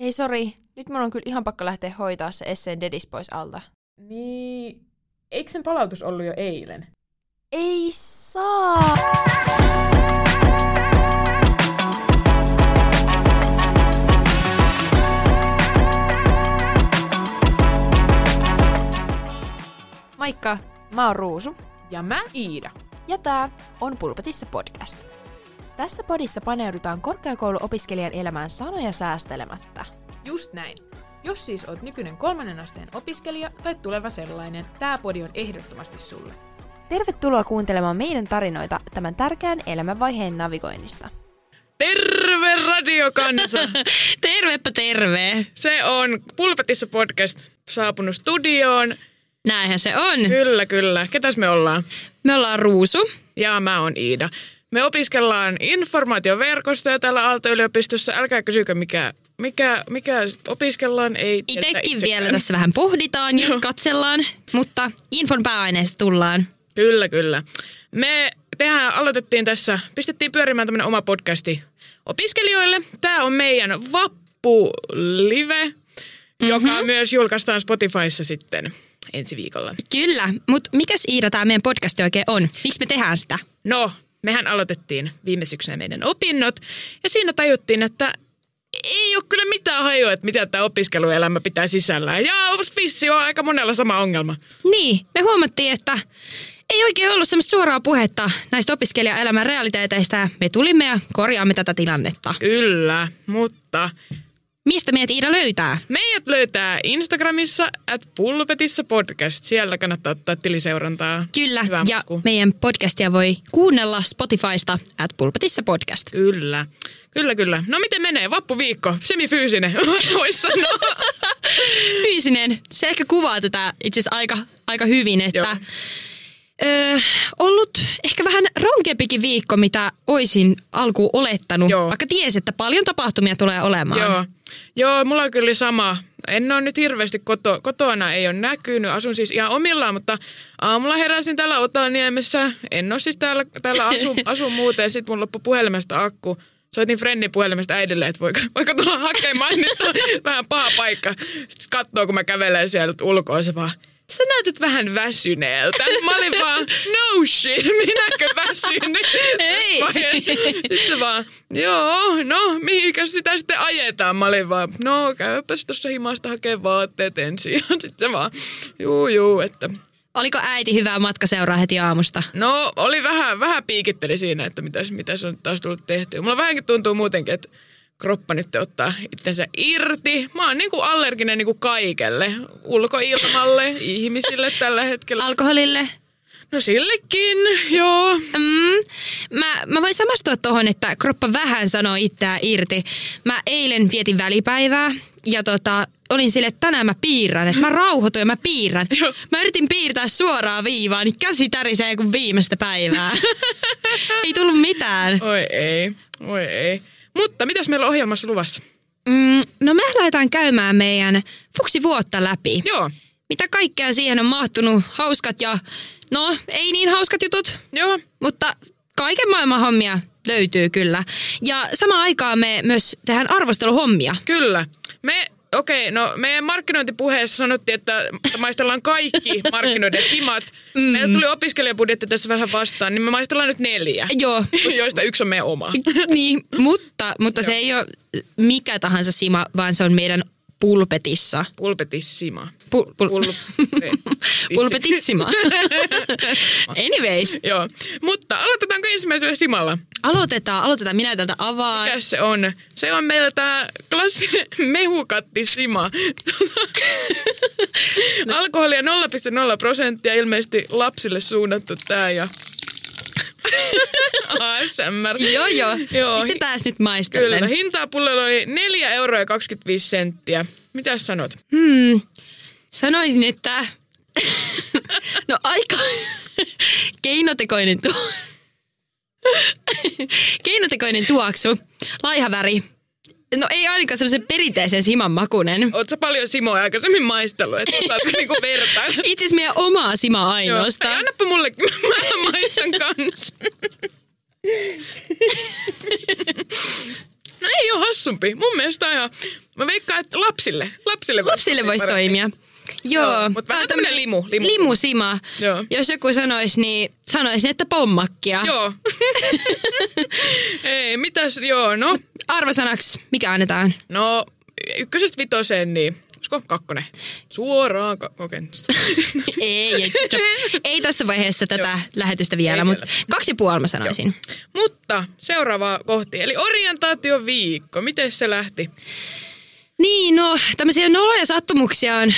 Hei sori, nyt mun on kyllä ihan pakko lähteä hoitaa se esseen dedis pois alta. Niin, eikö sen palautus ollut jo eilen? Ei saa! Moikka, mä oon Ruusu Ja mä Iida. ja tää on Pulpetissa podcast. Tässä podissa paneudutaan korkeakouluopiskelijan elämään sanoja säästelemättä. Just näin. Jos siis oot nykyinen kolmannen asteen opiskelija tai tuleva sellainen, tää podi on ehdottomasti sulle. Tervetuloa kuuntelemaan meidän tarinoita tämän tärkeän elämänvaiheen navigoinnista. Terve radiokansa! Tervepä terve. Se on Pulpetissa podcast saapunut studioon. Näinhän se on. Kyllä, kyllä. Ketäs me ollaan? Me ollaan Ruusu. Ja mä oon Iida. Me opiskellaan informaatioverkostoja täällä Aalto-yliopistossa. Älkää kysykö, mikä, mikä, mikä opiskellaan. Ei Itekin vielä tässä vähän pohditaan ja Joo. katsellaan, mutta infon pääaineesta tullaan. Kyllä, kyllä. Me tehdään, aloitettiin tässä, pistettiin pyörimään tämmönen oma podcasti opiskelijoille. Tämä on meidän Vappu-live, mm-hmm. joka myös julkaistaan Spotifyssa sitten ensi viikolla. Kyllä, mutta mikäs Iida tämä meidän podcasti oikein on? Miksi me tehdään sitä? No, mehän aloitettiin viime syksynä meidän opinnot ja siinä tajuttiin, että ei ole kyllä mitään hajua, että mitä tämä opiskeluelämä pitää sisällään. Ja vissi on aika monella sama ongelma. Niin, me huomattiin, että ei oikein ollut semmoista suoraa puhetta näistä opiskelijaelämän realiteeteista me tulimme ja korjaamme tätä tilannetta. Kyllä, mutta Mistä meidät Iida löytää? meidät löytää Instagramissa at pulpetissa podcast. Siellä kannattaa ottaa tiliseurantaa. Kyllä, Hyvä ja matku. meidän podcastia voi kuunnella Spotifysta at pulpetissa podcast. Kyllä. Kyllä, kyllä. No miten menee? Vappuviikko. Semifyysinen, voisi sanoa. Fyysinen, se ehkä kuvaa tätä itse asiassa aika, aika hyvin, että Joo. Öö, ollut ehkä vähän rankempikin viikko, mitä oisin alkuun olettanut, Joo. vaikka tiesi, että paljon tapahtumia tulee olemaan. Joo. Joo, mulla on kyllä sama. En ole nyt hirveästi koto, kotona, ei ole näkynyt. Asun siis ihan omillaan, mutta aamulla heräsin täällä Otaniemessä. En ole siis täällä, täällä asu, asu muuten. Sitten mun loppui puhelimesta akku. Soitin Frennin puhelimesta äidille, että voiko, voiko tulla hakemaan. Nyt on vähän paha paikka. Sitten katsoo, kun mä kävelen sieltä ulkoa, se vaan, sä näytät vähän väsyneeltä. Mä olin vaan, no shit, minäkö väsyn? Ei. Sitten se vaan, joo, no mihinkä sitä sitten ajetaan? Mä olin vaan, no käypäs tuossa himasta hakee vaatteet ensin. Sitten se vaan, juu juu, että Oliko äiti hyvää matkaseuraa heti aamusta? No oli vähän, vähän piikitteli siinä, että mitäs, mitäs on taas tullut tehtyä. Mulla vähänkin tuntuu muutenkin, että kroppa nyt ottaa itsensä irti. Mä oon niinku allerginen niinku kaikelle. Ulkoilmalle, ihmisille tällä hetkellä. Alkoholille? No sillekin, joo. Mm, mä, mä voin samastua tuohon, että kroppa vähän sanoo itseään irti. Mä eilen vietin välipäivää ja tota, olin sille, että tänään mä piirrän, että mä rauhoitun ja mä piirrän. Joo. Mä yritin piirtää suoraan viivaa, niin käsi tärisee kuin viimeistä päivää. Ei tullut mitään. Oi ei, oi ei. Mutta mitäs meillä on ohjelmassa luvassa? Mm, no me lähdetään käymään meidän fuksi vuotta läpi. Joo, Mitä kaikkea siihen on mahtunut, hauskat ja no ei niin hauskat jutut, joo. mutta kaiken maailman hommia löytyy kyllä. Ja samaan aikaan me myös tehdään arvosteluhommia. Kyllä. Me, okei, okay, no meidän markkinointipuheessa sanottiin, että maistellaan kaikki markkinoiden himat. Mm. Meillä tuli opiskelijabudjetti tässä vähän vastaan, niin me maistellaan nyt neljä, Joo, joista yksi on meidän oma. niin, mutta, mutta se ei ole mikä tahansa sima, vaan se on meidän pulpetissa. Pulpetissima. Pul, pul, Pulpetissima. pulpetissima. Anyways, Joo, mutta aloitetaanko ensimmäisellä simalla? aloitetaan, aloitetaan. Minä täältä avaan. Mikä se on? Se on meillä tämä klassinen mehukattisima. Alkoholia 0,0 prosenttia, ilmeisesti lapsille suunnattu tää ja ASMR. Joo, joo. Joo. Pistetään nyt maistellen. Kyllä, hintaa pullolla oli 4 euroa ja 25 senttiä. Mitä sanot? Hmm. Sanoisin, että... no aika keinotekoinen tuo. keinotekoinen tuoksu. Laiha väri. No ei ainakaan semmoisen perinteisen siman makunen. Sä paljon Simoa aikaisemmin maistellut, että saatko niinku vertailla? Itse asiassa meidän omaa simaa Joo. ainoastaan. Ai, annappa mullekin, mä maistan kanssa. No ei ole hassumpi. Mun mielestä ihan, mä veikkaan, että lapsille. Lapsille, Lapsille voisi toimia. Joo. Joo, mut vähän tämmönen limu- limu. Limusima. Joo. Jos joku sanoisi, niin sanoisin, että pommakkia. Joo. ei, mitäs, joo, no. Arvosanaksi, mikä annetaan? No, ykkösestä vitoseen, niin olisiko kakkonen? Suoraan kakkokentästä. ei, ei, ei tässä vaiheessa tätä Joo. lähetystä vielä, mutta kaksi puoli mä sanoisin. Mutta seuraava kohti, eli orientaatioviikko. Miten se lähti? Niin, no tämmöisiä noloja sattumuksia on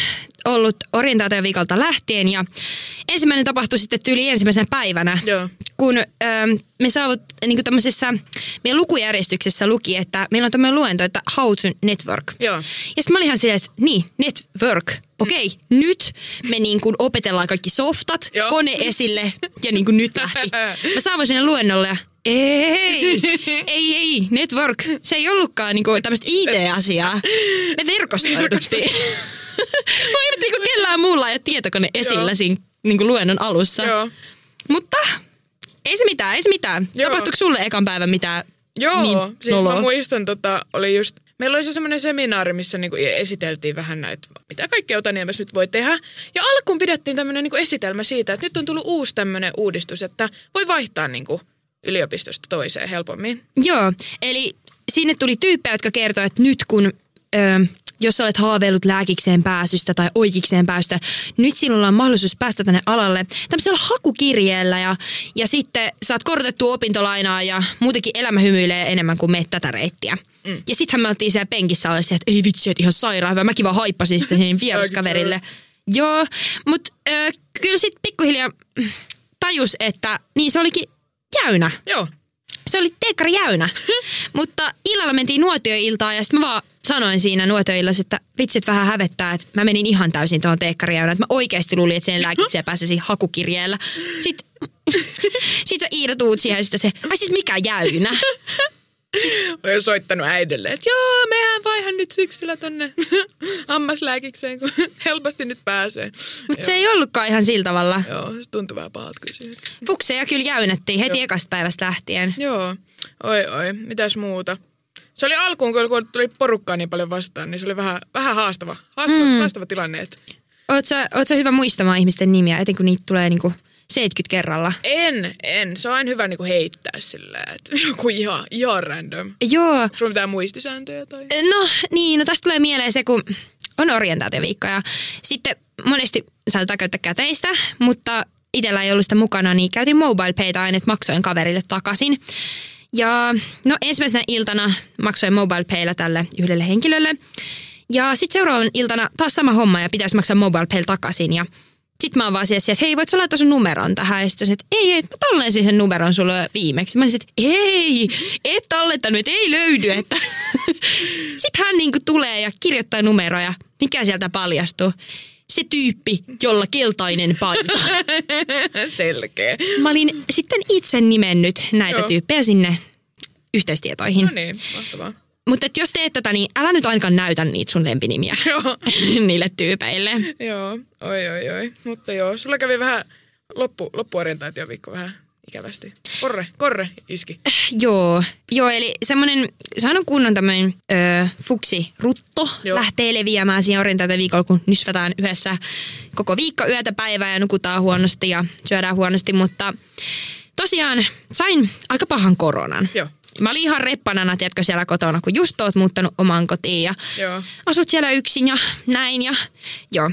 ollut orientaatioviikolta lähtien ja ensimmäinen tapahtui sitten yli ensimmäisenä päivänä, Joo. kun ö, me saavut niin kuin tämmöisessä meidän lukujärjestyksessä luki, että meillä on tämmöinen luento, että how to network. Joo. Ja sitten mä olin ihan silleen, että niin, network. Okei, okay, nyt me niin kuin opetellaan kaikki softat, Joo. kone esille ja niin kuin nyt lähti. Mä saavuin sinne luennolle ja ei, ei, ei, network. Se ei ollutkaan niinku tämmöistä IT-asiaa. Me verkostoiduttiin. Mä en niinku kellään muulla ja tietokone esillä Joo. siinä niinku luennon alussa. Joo. Mutta ei se mitään, ei se mitään. Joo. Tapahtuiko sulle ekan päivän mitään Joo, niin siis noloa? mä muistan, tota, oli just, meillä oli se semmoinen seminaari, missä niinku esiteltiin vähän näitä, mitä kaikkea Otaniemessä nyt voi tehdä. Ja alkuun pidettiin tämmöinen niinku esitelmä siitä, että nyt on tullut uusi tämmöinen uudistus, että voi vaihtaa niinku yliopistosta toiseen helpommin. Joo, eli sinne tuli tyyppejä, jotka kertoi, että nyt kun, ö, jos olet haaveillut lääkikseen pääsystä tai oikeikseen pääsystä, nyt sinulla on mahdollisuus päästä tänne alalle tämmöisellä hakukirjeellä ja, ja sitten saat korotettua opintolainaa ja muutenkin elämä hymyilee enemmän kuin meet tätä reittiä. Mm. Ja sittenhän me oltiin siellä penkissä olla se, että ei vitsi, että ihan sairaan hyvä. Mäkin vaan haippasin sitten siihen vieraskaverille. Joo, mutta kyllä sitten pikkuhiljaa tajus, että niin se olikin jäynä. Joo. Se oli teekkari jäynä. Mutta illalla mentiin nuotioiltaan ja sitten mä vaan sanoin siinä nuotioillassa, että vitsit vähän hävettää, että mä menin ihan täysin tuohon teekkari jäynä. Että mä oikeasti luulin, että sen lääkikseen pääsisi hakukirjeellä. Sitten sit sä Iida tuut siihen ja sitten se, ai siis mikä jäynä? Olen soittanut äidille, että joo, mehän vaihan nyt syksyllä tonne hammaslääkikseen, kun helposti nyt pääsee. Mutta se ei ollutkaan ihan sillä tavalla. Joo, se tuntui vähän pahalta kyllä. Fukseja kyllä jäynättiin heti ekasta päivästä lähtien. Joo, oi oi, mitäs muuta? Se oli alkuun, kun tuli porukkaa niin paljon vastaan, niin se oli vähän, vähän haastava, haastava, mm. haastava tilanne. Että Oot sä, oot sä hyvä muistamaan ihmisten nimiä, etenkin kun niitä tulee niinku 70 kerralla? en, en. Se on aina hyvä niinku heittää sillä, että joku ihan, ihan random. Joo, sulla mitään muistisääntöjä tai? No niin, no tästä tulee mieleen se, kun on orientaatioviikko ja sitten monesti saatetaan käyttää käteistä, mutta itsellä ei ollut sitä mukana, niin käytin mobile payta aina, että maksoin kaverille takaisin. Ja no ensimmäisenä iltana maksoin mobile paylla tälle yhdelle henkilölle. Ja sitten seuraavan iltana taas sama homma ja pitäisi maksaa mobile paylla takaisin. Ja sitten mä oon vaan siellä, että hei, voit sä laittaa sun numeron tähän? Ja sitten että ei, ei, mä tallensin sen numeron sulle viimeksi. Mä olisin, että ei, et tallettanut, että ei löydy. Että. Sitten hän niinku tulee ja kirjoittaa numeroja. Mikä sieltä paljastuu? Se tyyppi, jolla keltainen paita. Selkeä. Mä olin sitten itse nimennyt näitä Joo. tyyppejä sinne yhteystietoihin. No niin, mahtavaa. Mutta jos teet tätä, niin älä nyt ainakaan näytä niitä sun lempinimiä Joo, niille tyypeille. joo, oi oi oi. Mutta joo, sulla kävi vähän loppu, loppuorientaatioviikko vähän ikävästi. Korre, korre iski. Joo, joo eli semmoinen, sehän on kunnon tämmöinen fuksi rutto Joo. lähtee leviämään siihen orientaatioviikolla, kun nysvätään yhdessä koko viikko yötä päivää ja nukutaan huonosti ja syödään huonosti, mutta tosiaan sain aika pahan koronan. Joo. Mä olin ihan reppanana, tiedätkö, siellä kotona, kun just oot muuttanut omaan kotiin ja Joo. asut siellä yksin ja näin ja joo.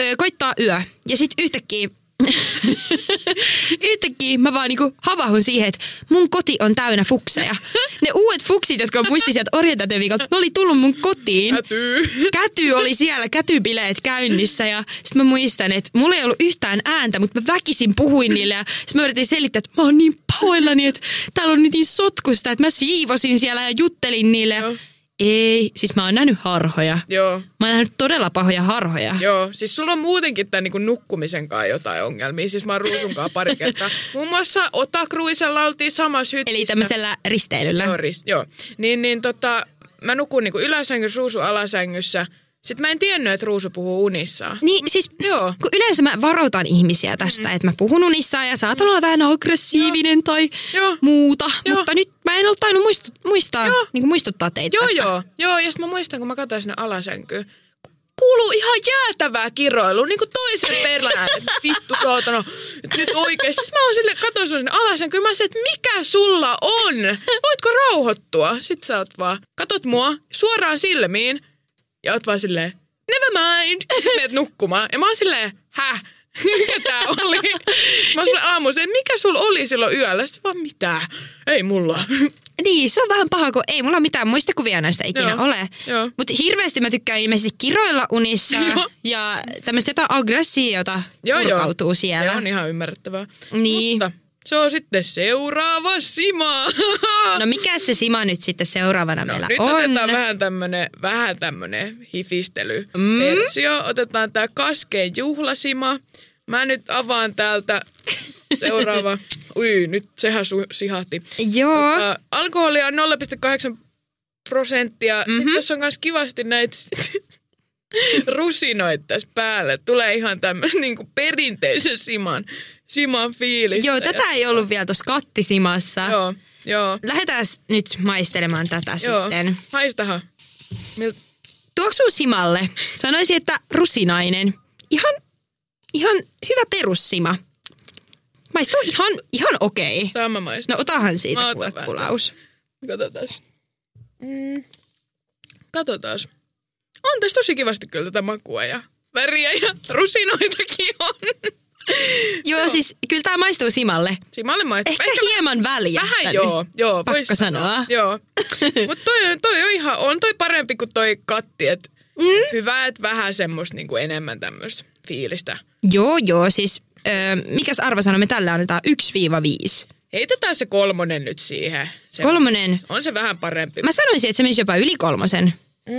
Öö, koittaa yö ja sitten yhtäkkiä yhtäkkiä mä vaan niinku havahun siihen, että mun koti on täynnä fukseja. Ne uudet fuksit, jotka on muisti sieltä orientaatioviikolta, ne oli tullut mun kotiin. Kätyy. Käty oli siellä, kätybileet käynnissä ja sitten mä muistan, että mulla ei ollut yhtään ääntä, mutta mä väkisin puhuin niille ja sitten mä yritin selittää, että mä oon niin pahoillani, että täällä on nyt niin sotkusta, että mä siivosin siellä ja juttelin niille. Joo. Ei, siis mä oon nähnyt harhoja. Joo. Mä oon nähnyt todella pahoja harhoja. Joo, siis sulla on muutenkin tämän niin nukkumisen kanssa jotain ongelmia. Siis mä oon Ruusun kanssa pari kertaa. Muun muassa Otakruisella oltiin samassa hytissä. Eli tämmöisellä risteilyllä. Joo, ris- joo. Niin, niin tota, mä nukun niin yläsängyssä, Ruusu alasängyssä. Sitten mä en tiennyt, että Ruusu puhuu unissaan. Niin siis Joo. kun yleensä mä varoitan ihmisiä tästä, mm. että mä puhun unissaan ja saatan olla vähän aggressiivinen tai Joo. muuta. Joo. Mutta nyt mä en ole tainnut muistu, muistaa, Joo. niin kuin muistuttaa teitä Joo, tästä. joo. Joo, ja sitten mä muistan, kun mä katsoin sinne alasänkyyn, kuuluu ihan jäätävää kiroilua, niin kuin toisen perään, että vittu saatana, että nyt oikeesti. Sitten mä oon sille, katsoin sinne alasänkyyn, mä sanoin, että mikä sulla on? Voitko rauhoittua? Sitten sä oot vaan, katot mua suoraan silmiin, ja oot vaan silleen, never mind, meet nukkumaan. Ja mä oon silleen, häh? Mikä tää oli? Mä oon aamuisin, että mikä sulla oli silloin yöllä? Sitten vaan, mitä? Ei mulla. Niin, se on vähän paha, kun ei mulla mitään muistikuvia näistä ikinä Joo. ole. Mutta hirveästi mä tykkään ilmeisesti kiroilla unissa Joo. ja tämmöistä jotain aggressiota Joo, purkautuu siellä. Se on ihan ymmärrettävää. Niin. Mutta se on sitten seuraava Sima. No mikä se Sima nyt sitten seuraavana No, meillä nyt on? otetaan vähän tämmönen, vähän tämmönen hifistelyversio. Otetaan tää kaskeen juhlasima. Mä nyt avaan täältä seuraava. Ui, nyt sehän su- sihahti. Joo. Tota, alkoholia on 0,8 prosenttia. Mm-hmm. Sitten tässä on myös kivasti näitä rusinoita tässä päällä. Tulee ihan tämmöisen niin perinteisen siman, siman fiilis. Joo, tätä ei ollut vielä tuossa kattisimassa. Joo, joo. Lähdetään nyt maistelemaan tätä Joo. sitten. Haistahan. Mil... Tuoksuu Simalle. Sanoisin, että rusinainen. Ihan, ihan hyvä perussima. Maistuu ihan, ihan okei. Sama maista. No otahan siitä Mä otan kulaus. Katsotaan. Mm. Katsotaan. On tässä tosi kivasti kyllä tätä makua ja väriä ja rusinoitakin on. Joo, siis kyllä tämä maistuu Simalle. Simalle maistuu. Ehkä hieman väliä. Vähän joo, joo. Pakko vois sanoa. Joo. Mutta toi, toi on ihan, on toi parempi kuin toi katti. Et, mm. et hyvä, että vähän semmoista niinku enemmän tämmöistä fiilistä. Joo, joo, siis öö, mikäs arvosana me tällä annetaan? 1-5. Heitetään se kolmonen nyt siihen. Se Kolmonen. On se vähän parempi. Mä sanoisin, että se menisi jopa yli kolmosen. Mm.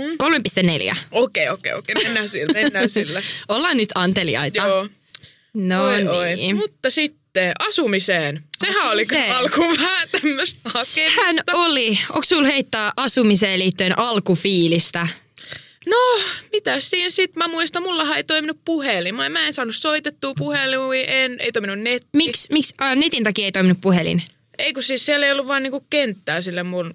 3,4. Okei, okei, okei. Mennään sillä, mennään sillä. Ollaan nyt anteliaita. Joo. No oi, niin. oi. Mutta sitten asumiseen. Sehän oli Asumiseen. alkuun vähän tämmöistä hakemista. Sehän oli. Onko sulla heittää asumiseen liittyen alkufiilistä? No, mitä siinä sitten? Mä muistan, mullahan ei toiminut puhelin. Mä, mä en saanut soitettua puhelimia, en, ei toiminut netti. Miksi miksi äh, netin takia ei toiminut puhelin? Ei kun siis siellä ei ollut vaan niinku kenttää sille mun,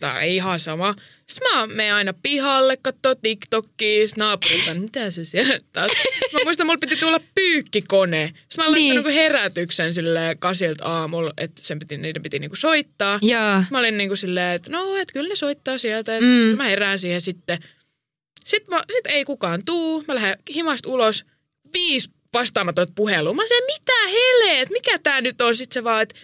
tai ei ihan sama. Sitten mä menen aina pihalle, katsoo TikTokia, naapurilta, mitä se siellä taas. Mä muistan, mulla piti tulla pyykkikone. Sitten mä laittanut Niin. niinku herätyksen sille kasilta aamulla, että sen piti, niiden piti niinku soittaa. Joo. Mä olin niinku silleen, että no, että kyllä ne soittaa sieltä, että Mm. mm. mä herään siihen sitten. Sitten mä, sit ei kukaan tuu, mä lähden himasta ulos, viisi vastaamatonta puhelua. Mä sanoin, mitä heleet, mikä tää nyt on? Sitten se vaan, että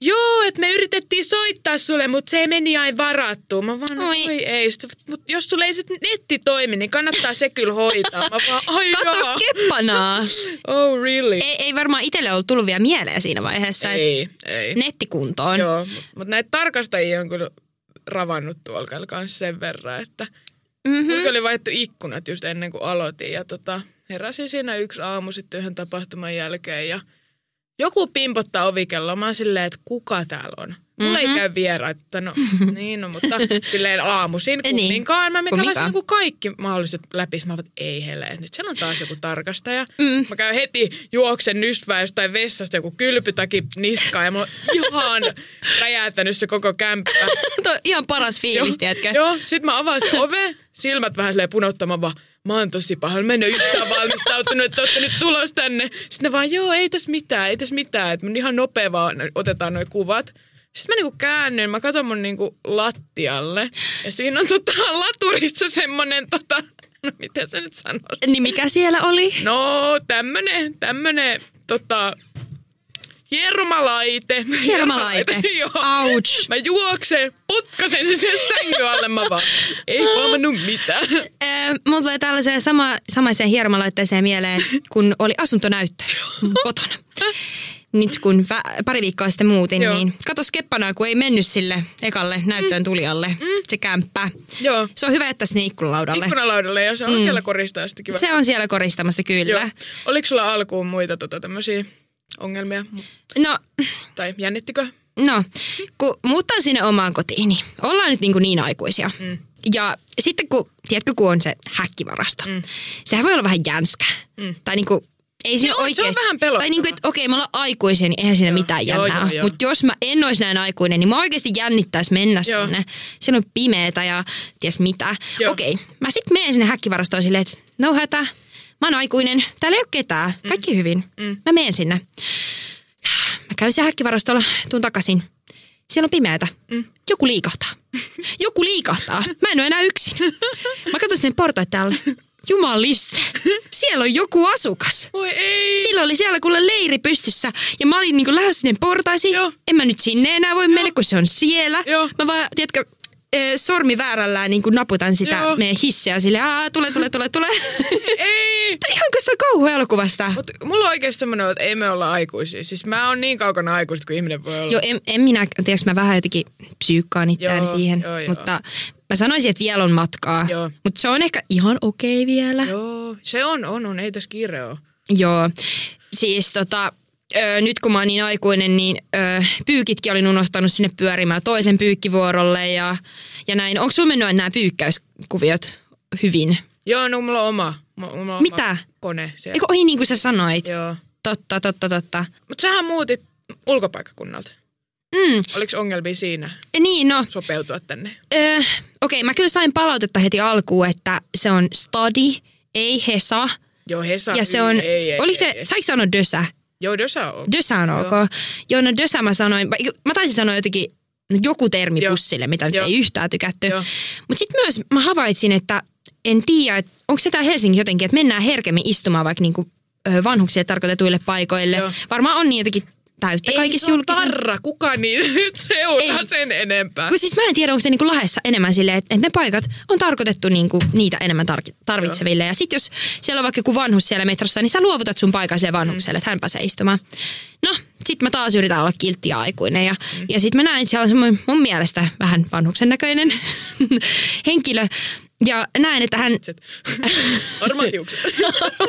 joo, että me yritettiin soittaa sulle, mutta se meni aina varattuun. Mä vaan, Oi. oi ei, mut jos sulle ei sit netti toimi, niin kannattaa se kyllä hoitaa. Mä vaan, ai Kato jaa. keppanaa. Oh really? ei, ei varmaan itselle ollut tullut vielä mieleen siinä vaiheessa, ei, ei. nettikuntoon. Joo, mutta mut näitä tarkastajia on kyllä ravannut tuolla kanssa sen verran, että Mm-hmm. Oli vaihdettu ikkunat just ennen kuin aloitin ja tota, heräsin siinä yksi aamu sitten yhden tapahtuman jälkeen ja joku pimpottaa ovikelloa. Mä oon silleen, että kuka täällä on? Mulla Mhm. ei käy vieraita. No niin, no, mutta silleen aamuisin Niin. kumminkaan. Mä kalasin niin kaikki mahdolliset läpi. Mä oon, ei hele, että nyt siellä on taas joku tarkastaja. Mm. Mä käyn heti juoksen nystvää jostain vessasta joku kylpytaki niskaan ja mä oon ihan räjäyttänyt se koko kämppä. Tuo ihan paras fiilis, tiedätkö? Joo, sit mä avaan se ove, silmät vähän silleen punottamaan vaan, mä oon tosi pahoin, mä en ole yhtään valmistautunut, että olette nyt tulos tänne. Sitten ne vaan, joo, ei tässä mitään, ei tässä mitään, että mun ihan nopea vaan otetaan noi kuvat. Sitten mä niinku käännyn, mä katson mun niinku lattialle ja siinä on tota laturissa semmonen tota, no miten se nyt sanoo? Niin mikä siellä oli? No tämmönen, tämmönen tota, hieromalaite. Hieromalaite. joo. Ouch. Mä juoksen, putkasen sen sen sängyn alle, mä vaan, ei huomannut mitään. Mulla tulee tällaiseen sama, samaiseen hieromalaitteeseen mieleen, kun oli asuntonäyttö kotona. Nyt kun vä- pari viikkoa sitten muutin, Joo. niin katos keppanaa, kun ei mennyt sille ekalle näyttöön tulijalle mm. se kämppä. Joo, Se on hyvä, että sinne ikkunalaudalle. ikkunalaudalle ja se on mm. siellä koristaa sitten kiva. Se on siellä koristamassa kyllä. Joo. Oliko sulla alkuun muita tota, tämmöisiä ongelmia? No, Tai jännittikö? no, kun muuttaa sinne omaan kotiin, niin ollaan nyt niin, kuin niin aikuisia. Mm. Ja sitten kun, tiedätkö, kun on se häkkivarasto, mm. sehän voi olla vähän jänskä. Mm. Tai niinku, ei siinä on- se on oikeasti. vähän pelottava. Tai niinku, että okei, me ollaan aikuisia, niin eihän siinä mitään joo, jännää ole. joo. Mutta jos mä en olisi näin aikuinen, niin mä oikeasti jännittäisi mennä Joo. sinne. Siellä on pimeetä ja ties mitä. Okei, mä sitten menen sinne häkkivarastoon silleen, että no hätä, mä oon aikuinen, täällä ei ole ketään, kaikki hyvin. Mm. Mä menen sinne. Mä käyn siellä häkkivarastolla, tuun takaisin. Siellä on pimeätä. Mm. Joku liikahtaa. Joku liikahtaa. Mä en ole enää yksin. Mä katson sinne portaat täällä. Jumaliste. Siellä on joku asukas. Voi ei. Sillä oli siellä kuule leiri pystyssä ja mä olin niinku lähdössä sinne portaisiin. Joo. En mä nyt sinne enää voi mennä, kun se on siellä. Joo. Mä vaan, tiedätkö, sormi väärällään niin naputan sitä Joo. meidän hissiä sille, aa, tule, tule, tule, tule. ei. Tää ihan kuin sitä kauhuelokuvasta. Mut mulla on oikeasti semmoinen, että ei me olla aikuisia. Siis mä oon niin kaukana aikuisista kuin ihminen voi olla. Joo, en, en minä, tiedätkö, mä vähän jotenkin psyykkaan itseäni siihen, joo, joo. mutta mä sanoisin, että vielä on matkaa. Joo. Mutta se on ehkä ihan okei vielä. Joo, se on, on, on. Ei tässä kiire ole. Joo. Siis tota, ö, nyt kun mä oon niin aikuinen, niin ö, pyykitkin olin unohtanut sinne pyörimään toisen pyykkivuorolle ja, ja näin. Onko sulla mennyt nämä pyykkäyskuviot hyvin? Joo, no mulla on oma. Mulla on Mitä? Oma kone siellä. Eikö oi niin kuin sä sanoit? Joo. Totta, totta, totta. Mutta sähän muutit ulkopaikkakunnalta. Mm, Oliko ongelmia siinä niin no, sopeutua tänne? Ö, Okei, mä kyllä sain palautetta heti alkuun, että se on study, ei hesa. Joo, Hesa. Ja se on, Ei, ei, oliko se, ei, ei. saiko sanoa dösä? Joo, Dosa on. Dösä on ok. Joo, no dösä mä sanoin, mä- taisin sanoa jotenkin joku termi Joo. bussille, mitä Joo. ei yhtään tykätty. Joo. Mutta sitten myös mä havaitsin, että en tiedä, että onko se tää Helsinki jotenkin, että mennään herkemmin istumaan vaikka niinku, vanhuksille tarkoitetuille paikoille. Joo. Varmaan on niin jotenkin täyttä Ei, kaikissa julkisissa. tarra. Kuka niitä nyt seuraa Ei. sen enempää? Kun siis mä en tiedä, onko se niinku lahessa enemmän silleen, että, että ne paikat on tarkoitettu niinku niitä enemmän tar- tarvitseville. Ja sitten jos siellä on vaikka joku vanhus siellä metrossa, niin sä luovutat sun paikan sille vanhukselle, että hän pääsee istumaan. No, sit mä taas yritän olla kiltti ja aikuinen. Ja, mm. ja sit mä näen, että siellä on semmoinen mun mielestä vähän vanhuksen näköinen henkilö. Ja näen, että hän... Harmaat hiukset.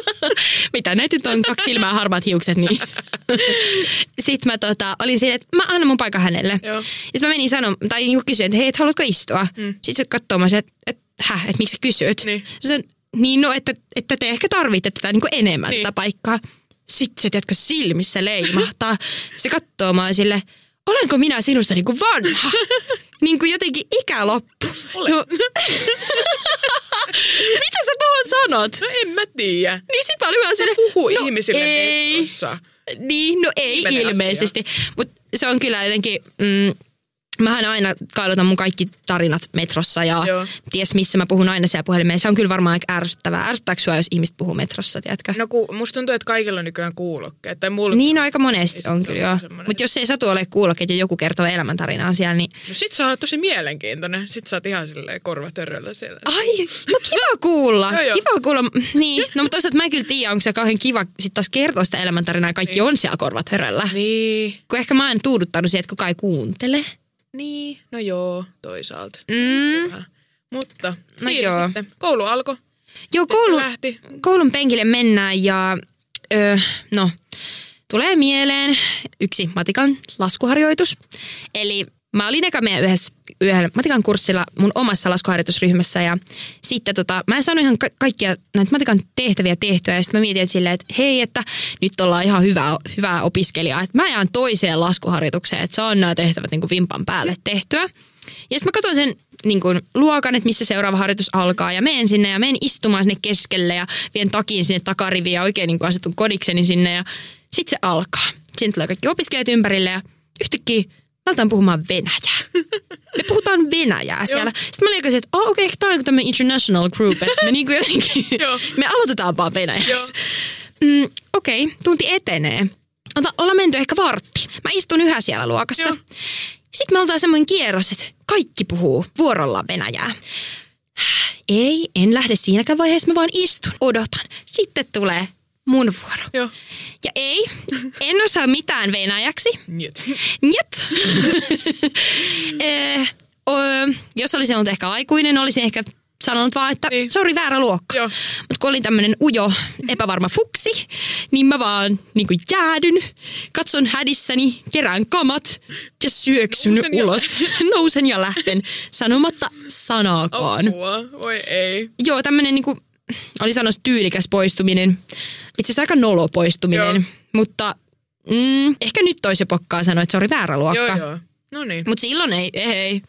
Mitä näitä nyt on, kaksi silmää, harmaat hiukset, niin... Sitten mä tota, olin siinä, että mä annan mun paikan hänelle. Joo. Ja sitten mä menin sanomaan, tai niinku kysyin, että hei, et haluatko istua? Mm. Sitten se katsoo mä että et, häh, että miksi sä kysyt? Niin. Sanoin, niin no, että, että te ehkä tarvitte tätä niinku enemmän Niin. tätä paikkaa. Sitten se, tiedätkö, silmissä leimahtaa. Se katsoo mä sille, olenko minä sinusta niinku vanha? niin kuin jotenkin ikä loppu. Olen. No, mitä sä tuohon sanot? No en mä tiedä. Niin sit mä olin vähän silleen, Puhu no ihmisille ei. metrossa. Niin, no ei Ihminen ilmeisesti. Mutta se on kyllä jotenkin... Mm, Mähän aina kailutan mun kaikki tarinat metrossa ja Joo. ties missä mä puhun aina siellä puhelimeen. Se on kyllä varmaan aika ärsyttävää. Ärsyttääkö sua, jos ihmiset puhuu metrossa, tiedätkö? No kun musta tuntuu, että kaikilla on nykyään kuulokkeet. Tai mulla niin no, aika monesti on kyllä joo. Mutta jos ei satu ole kuulokkeet ja joku kertoo elämäntarinaa siellä, niin No sit sä oot tosi mielenkiintoinen. Sit sä oot ihan silleen korvatörröllä siellä. Ai, no kiva kuulla. Joo, joo. kiva kuulla. Niin, no mutta toisaalta mä en kyllä tiedä, onko se kauhean kiva sit taas kertoa sitä elämäntarinaa ja kaikki Niin. on siellä korvat höröllä. Niin. Kun ehkä mä en tuuduttanut siihen, että kukaan ei kuuntele. Niin. No joo, toisaalta. Mm. Vähän. Mutta No siinä joo. sitten. Koulu alkoi. Joo, koulu, lähti. koulun penkille mennään ja ö, no, tulee mieleen yksi matikan laskuharjoitus. Eli mä olin eka meidän yhdessä, yhdellä matikan kurssilla mun omassa laskuharjoitusryhmässä ja sitten tota, mä en saanut ihan ka- kaikkia näitä matikan tehtäviä tehtyä ja sitten mä mietin silleen, että hei, että nyt ollaan ihan hyvää, hyvää opiskelijaa, että mä jään toiseen laskuharjoitukseen, että saan nämä tehtävät niin kuin vimpan päälle tehtyä. Ja sitten mä katson sen niin kuin, luokan, että missä seuraava harjoitus alkaa ja menen sinne ja menen istumaan sinne keskelle ja vien takin sinne takariviin ja oikein niin kuin asetun kodikseni sinne ja sitten se alkaa. Siinä tulee kaikki opiskelijat ympärille ja yhtäkkiä mä aletaan puhumaan venäjää. Me puhutaan venäjää siellä. Sitten mä olin että oh, okei, okay, tämä on tämmöinen international group, että me niinku jotenkin, Joo. me aloitetaan vaan venäjäksi. Joo. Mm, okei, okay, tunti etenee. Ota, ollaan menty ehkä vartti. Mä istun yhä siellä luokassa. Joo. Sitten me oltaan semmoinen kierros, että kaikki puhuu vuorolla venäjää. Ei, en lähde siinäkään vaiheessa, mä vaan istun, odotan. Sitten tulee mun vuoro. Joo. Ja ei, en osaa mitään venäjäksi. Niet. Njet. eh, o, jos olisin ollut ehkä aikuinen, olisin ehkä sanonut vaan, että Niin. sori väärä luokka. Mutta kun olin tämmönen ujo, epävarma fuksi, niin mä vaan niin kuin jäädyn, katson hädissäni, kerään kamat ja syöksyn Nousen ja ulos. Nousen ja lähden sanomatta sanaakaan. Apua, voi ei. Joo, tämmönen niinku, oli sanoisi tyylikäs poistuminen. Itse asiassa aika nolo poistuminen. Joo. Mutta mm, ehkä nyt toisi pokkaa sanoa, että se oli väärä luokka. Joo, joo. No niin. Mutta silloin ei, ei, ei.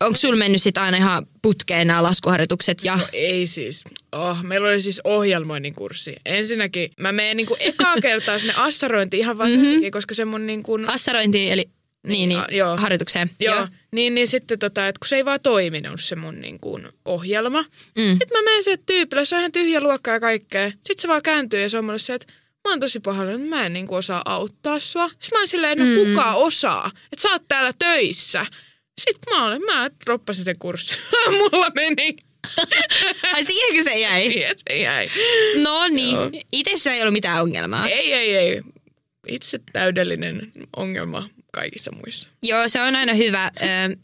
Onko sulla mennyt sit aina ihan putkeen nämä laskuharjoitukset? Ja... No ei siis. Oh, meillä oli siis ohjelmoinnin kurssi. Ensinnäkin mä menen niinku ekaa kertaa sinne assarointiin ihan vaan mm-hmm. sen, koska se mun niinku... Assarointi, eli niin, niin, a- joo. harjoitukseen. Joo, niin, niin sitten tota, että kun se ei vaan toiminut se mun niin kuin, ohjelma. Mm. Sitten mä menen siihen tyypille, se on ihan tyhjä luokka ja kaikkea. Sitten se vaan kääntyy ja se on mulle se, että mä oon tosi pahoillani, mä en niin kuin, osaa auttaa sua. Sitten mä oon silleen, no Mm. kuka osaa, että sä oot täällä töissä. Sitten mä olen, mä droppasin sen kurssin. Mulla meni. Ai siihenkö se jäi? Siihen se jäi. No niin, Joo. itse ei ollut mitään ongelmaa. Ei, ei, ei. Itse täydellinen ongelma kaikissa muissa. Joo, se on aina hyvä.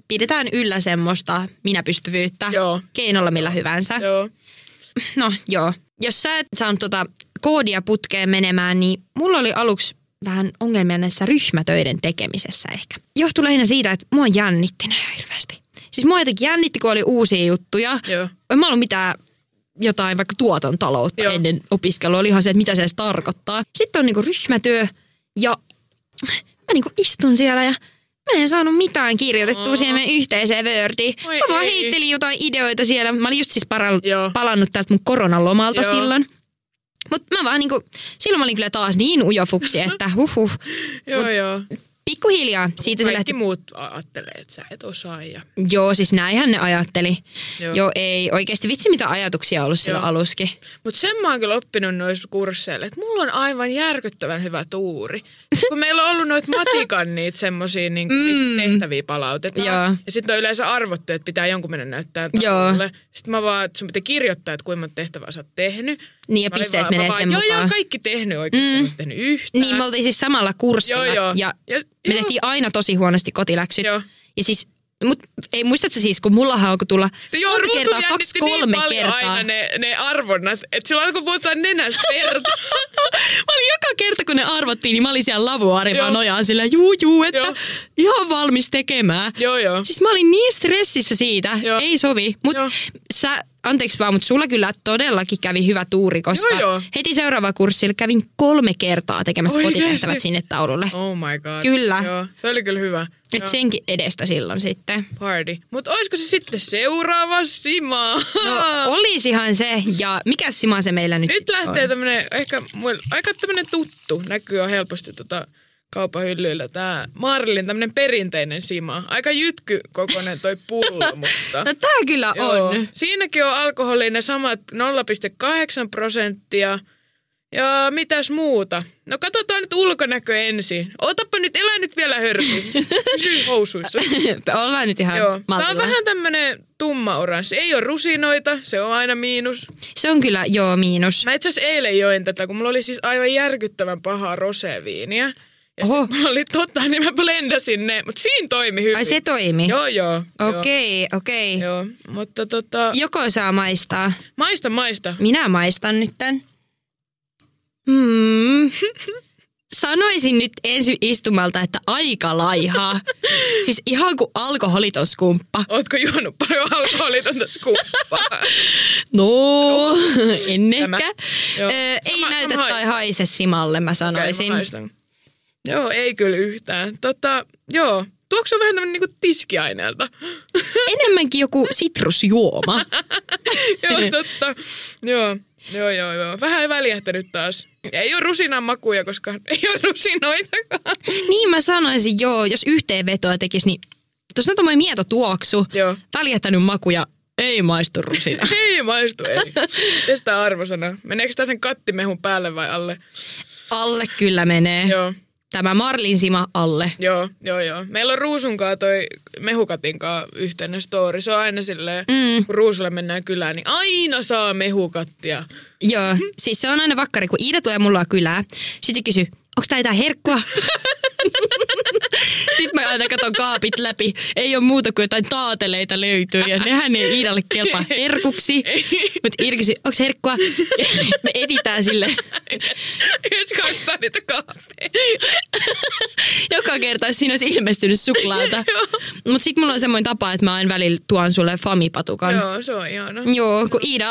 Pidetään yllä semmoista minäpystyvyyttä Joo. keinolla millä hyvänsä. Joo. No joo. Jos sä et saanut tota koodia putkeen menemään, niin mulla oli aluksi vähän ongelmia näissä ryhmätöiden tekemisessä ehkä. Johtui lähinnä siitä, että mua jännitti ne hirveästi. Siis mua jotenkin jännitti, kun oli uusia juttuja. Joo. En mä ollut mitään jotain vaikka tuoton taloutta Joo. ennen opiskelua. Oli ihan se, että mitä se edes tarkoittaa. Sitten on niinku ryhmätyö ja mä niinku istun siellä ja mä en saanut mitään kirjoitettua Oh. siihen meidän yhteiseen Wordiin. Oi Mä vaan ei. heittelin jotain ideoita siellä. Mä olin just siis paral- Joo. palannut täältä mun koronalomalta Joo. silloin. Mutta mä vaan niinku, silloin mä olin kyllä taas niin ujofuksi, että huhhuh. Joo, Mut- joo. Pikkuhiljaa siitä se Kaikki lähti. muut ajattelee, että sä et osaa. Ja... Joo, siis näinhän ne ajatteli. Joo. Joo, Joo ei. Oikeasti vitsi mitä ajatuksia ollut silloin Joo. aluskin. Mutta sen mä oon kyllä oppinut noissa kursseilla, että mulla on aivan järkyttävän hyvä tuuri. Kun meillä on ollut noita matikan niitä semmosia niin Mm. tehtäviä palautetaan. Joo. Ja sitten on yleensä arvottu, että pitää jonkun mennä näyttää Joo. taululle. Sitten mä vaan, että sun pitää kirjoittaa, että kuinka monta tehtävää sä oot tehnyt. Niin ja Mä pisteet vaan- menee vaan, sen Joo, joo, mukaan. kaikki tehnyt oikein, mm. tehnyt yhtään. Niin, me oltiin siis samalla kurssilla Joo, joo. ja Ja- me joo. tehtiin aina tosi huonosti kotiläksyt. Joo. Ja siis, mut ei muistatko siis, kun mullahan alkoi tulla joo, monta kertaa, kaksi niin kolme paljon kertaa. aina ne, ne arvonnat, että sillä alkoi vuotaa nenästä verta. Mä olin joka kerta, kun ne arvottiin, niin mä olin siellä lavuaari vaan nojaa sillä juu juu, että Joo. ihan valmis tekemään. joo, joo. Siis mä olin niin stressissä siitä, Joo. ei sovi. Mut Joo. sä, anteeksi vaan, mutta sulla kyllä todellakin kävi hyvä tuuri, koska Joo, joo. heti seuraava kurssilla kävin kolme kertaa tekemässä Oikeesti? kotitehtävät sinne taululle. Oh my god. Kyllä. Joo, toi oli kyllä hyvä. Et Joo. senkin edestä silloin sitten. Party. Mutta olisiko se sitten seuraava Sima? No olisihan se, ja mikä Sima se meillä nyt Nyt lähtee on? tämmönen, ehkä aika tämmönen tuttu, näkyy jo helposti tota kaupan hyllyillä tää Marlin tämmönen perinteinen Sima. Aika jytky kokoinen toi pullo, mutta... No tää kyllä Joo. on. Siinäkin on alkoholi ne samat 0,8 prosenttia. Ja mitäs muuta? No katsotaan nyt ulkonäkö ensin. Otapa nyt, elä nyt vielä hörky. Pysy housuissa. Ollaan nyt ihan Joo. Tää on vähän tämmönen tumma oranssi. Ei ole rusinoita, se on aina miinus. Se on kyllä, joo, miinus. Mä itse asiassa eilen join tätä, kun mulla oli siis aivan järkyttävän pahaa roseviiniä. Ja Oho. sit mulla oli tota, niin mä blendasin ne, mutta siinä toimi hyvin. Ai se toimi? Joo, joo. Okei, okei. Joo, joo. mutta tota, Joko saa maistaa? maista, maista. Minä maistan nyt tän. Mm. Sanoisin nyt ensi istumalta, että aika laihaa. siis ihan kuin alkoholiton skumppa. Ootko juonut paljon alkoholitonta skuppaa? No, en Tämä. ehkä. Ö, ei näytä tai haise simalle, mä sanoisin. mä maistan. Joo, ei kyllä yhtään. Tota, joo. Tuoksu on vähän tämmönen niinku tiskiaineelta. Enemmänkin joku sitrusjuoma. joo, totta. Joo, joo, joo, joo. Vähän väljähtänyt taas. Ei ole rusinan makuja, koska ei ole rusinoitakaan. niin mä sanoisin, joo, jos yhteenvetoa tekisi, niin tuossa on tommoinen mieto tuoksu, Joo. väljähtänyt maku ja ei maistu rusina. Ei maistu, ei. Tästä arvosana. Meneekö tää sen kattimehun päälle vai alle? Alle kyllä menee. Joo. Tämä Marlin sima alle. Joo, joo, joo. Meillä on Ruusunkaa toi mehukatinkaa yhteinen story. Se on aina silleen, Mm. kun Ruusulle mennään kylään, niin aina saa mehukattia. Joo, siis se on aina vakkari, kun Iida tulee mulla kylää. Sitten kysyy, onko tää jotain herkkua? Sitten mä aina katon kaapit läpi. Ei ole muuta kuin jotain taateleita löytyy ja nehän ei Iidalle kelpaa herkuksi. Mutta Iida kysyy, onko herkkua? Me etitään sille Jos katsotaan niitä kahveja. joka kerta, jos siinä olisi ilmestynyt suklaata. Mutta sitten mulla on semmoinen tapa, että mä aina välillä tuon sulle famipatukan. Joo, se on ihana. Joo, kun Iida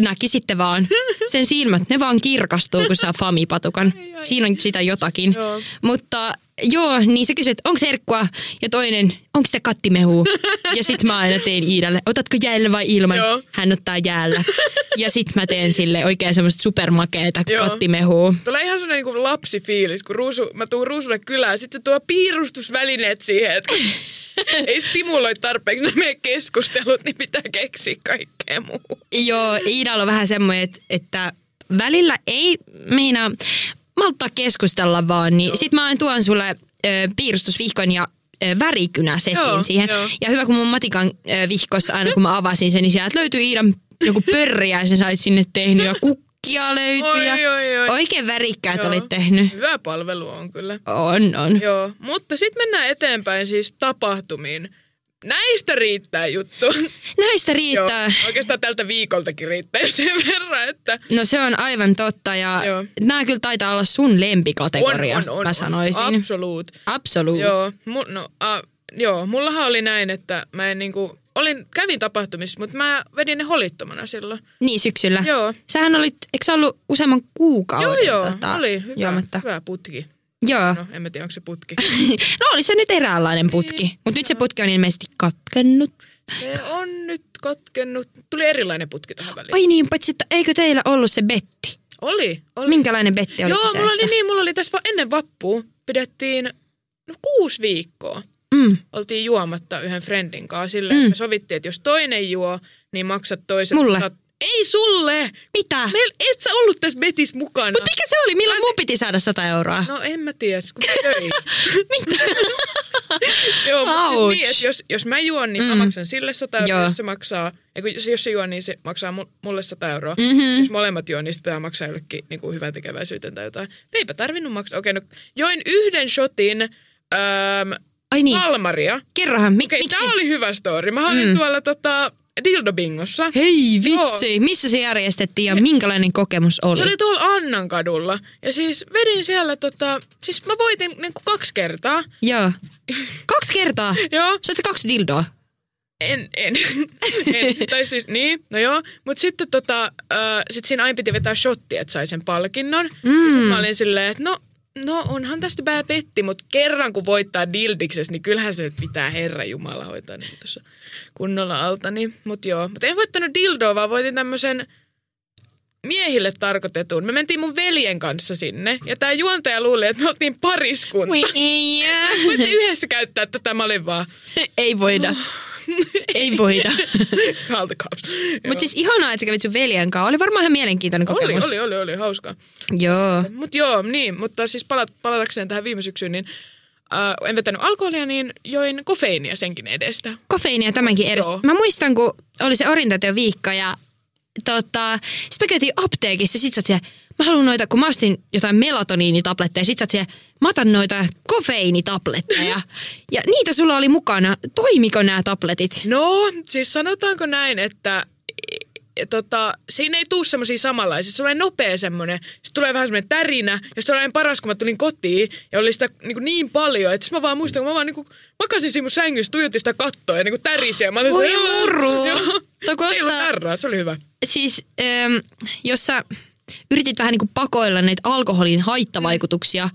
näki sitten vaan sen silmät, ne vaan kirkastuu, kun saa famipatukan. Siinä on sitä jotakin. Joo. Mutta joo, niin se kysyi, että onko herkkua? Ja toinen, onko sitä kattimehua? Ja sitten mä aina teen Iidalle, otatko jäällä vai ilman? Joo. Hän ottaa jäällä. Ja sitten mä teen sille oikein semmoista supermakeeta Joo. kattimehua. Tulee ihan sellainen niin lapsifiilis, kun ruusu, mä tuun ruusulle kylään, sitten se tuo piirustusvälineet siihen, että ei stimuloi tarpeeksi nämä meidän keskustelut, niin pitää keksiä kaikkea muuta. Joo, Iidalla on vähän semmoinen, että, että välillä ei meinaa malttaa keskustella vaan, niin sit mä tuon sulle ö, piirustusvihkon ja ö, värikynä setin Joo, siihen. joo. Ja hyvä, kun mun matikan ö, vihkossa aina kun mä avasin sen, niin sieltä löytyi Iidan joku pörriä ja sen sait sinne tehnyt ja kukkia löytyi. Oi, ja oi, oi. Oikein värikkäät Joo. olit tehnyt. Hyvä palvelu on kyllä. On, on. Joo, mutta sitten mennään eteenpäin siis tapahtumiin. Näistä riittää juttu. Näistä Joo, riittää. oikeastaan tältä viikoltakin riittää sen verran, että No se on aivan totta ja Joo. nämä kyllä taitaa olla sun lempikategoria, on, on, on, mä sanoisin. On, absoluut. Absolut. Joo, mu, no, a, joo, mullahan oli näin, että mä en niinku, olin, kävin tapahtumissa, mutta mä vedin ne holittomana silloin. Niin, syksyllä. Joo. Sähän olit, eikö sä ollut useamman kuukauden? Joo, joo, tota, oli hyvä, juomatta? hyvä putki. Joo. No, en mä tiedä, onko se putki. no oli se nyt eräänlainen putki. Niin. Mutta nyt se putki on ilmeisesti katkennut. Se on nyt katkennut. Tuli erilainen putki tähän väliin. Ai niin, paitsi että eikö teillä ollut se betti? Oli, oli. Minkälainen betti oli Joo, kyseessä? mulla oli niin, mulla oli tässä ennen vappua, pidettiin no, kuusi viikkoa. Mm. Oltiin juomatta yhden friendin kanssa sille, Mm. mm. me sovittiin, että jos toinen juo, niin maksat toisen. Mulle? Saat... Ei sulle! Mitä? Meillä et sä ollut tässä betis mukana. Mutta mikä se oli? Milloin mun piti saada 100 euroa? No en mä tiedä, kun mä. Mitä? Joo, mutta siis niin, että jos, jos mä juon, niin mm. Mä maksan sille 100 euroa, Joo. jos se maksaa, ja kun, jos, jos se juo, niin se maksaa mu- mulle 100 euroa. Mhm. Jos molemmat juo, niin sitten pitää maksaa jollekin niin kuin hyvän tekeväisyyteen tai jotain. Mutta eipä tarvinnut maksaa. Okei, no join yhden shotin ähm, Ai niin, Salmaria. kerrohan, mi- Okei, miksi? tää oli hyvä story. Mä olin Mm. tuolla tota, Dildobingossa. Hei vitsi, missä se järjestettiin ja minkälainen kokemus oli? Se oli tuolla Annan kadulla. Ja siis vedin siellä tota, siis mä voitin niin kuin kaksi kertaa. Joo. Kaksi kertaa? Joo. Sä kaksi dildoa? En, en. en. tai siis niin, no joo. Mutta sitten tota, äh, sit siinä aina piti vetää shotti, että sai sen palkinnon. Mm. Ja sitten mä olin silleen, että no, no onhan tästä pää petti, mutta kerran kun voittaa dildiksessä, niin kyllähän se pitää Herra Jumala hoitaa niin tuossa kunnolla alta. Niin, mutta joo, mutta en voittanut dildoa, vaan voitin tämmöisen miehille tarkoitetun. Me mentiin mun veljen kanssa sinne, ja tämä juontaja luuli, että me oltiin pariskunta. Ei, Voitte yhdessä käyttää tätä, mä olin vaan, ei voida. Ei voida. Joo. Mutta siis ihanaa, että sä kävit sun veljen kanssa. Oli varmaan ihan mielenkiintoinen Oli, kokemus. oli, oli, oli, hauska. Joo. Mutta joo, niin, mutta siis palat, palatakseen tähän viime syksyyn, niin äh, en vetänyt alkoholia, niin join kofeiinia senkin edestä. Kofeiinia tämänkin edestä. Joo. Mä muistan, kun oli se orientaatioviikko ja tota, sit me käytiin apteekissa, sit sä oot siellä, mä haluan noita, kun mä ostin jotain melatoniinitabletteja, sit sä oot siellä, mä otan noita kofeiinitabletteja. ja niitä sulla oli mukana. Toimiko nämä tabletit? No, siis sanotaanko näin, että e, tota, siinä ei tuu semmoisia samanlaisia. Se tulee nopea semmoinen, sitten tulee vähän semmoinen tärinä. Ja se oli aina paras, kun mä tulin kotiin ja oli sitä niin, niin paljon, että mä vaan muistan, kun mä vaan niin kuin, makasin siinä mun sängyssä, tuijotin sitä kattoa ja niin kuin tärisi. Ja mä olin Voi murru. Ei ollut tarraa, se oli hyvä. Siis, ähm, jos sä yritit vähän niin kuin pakoilla näitä alkoholin haittavaikutuksia,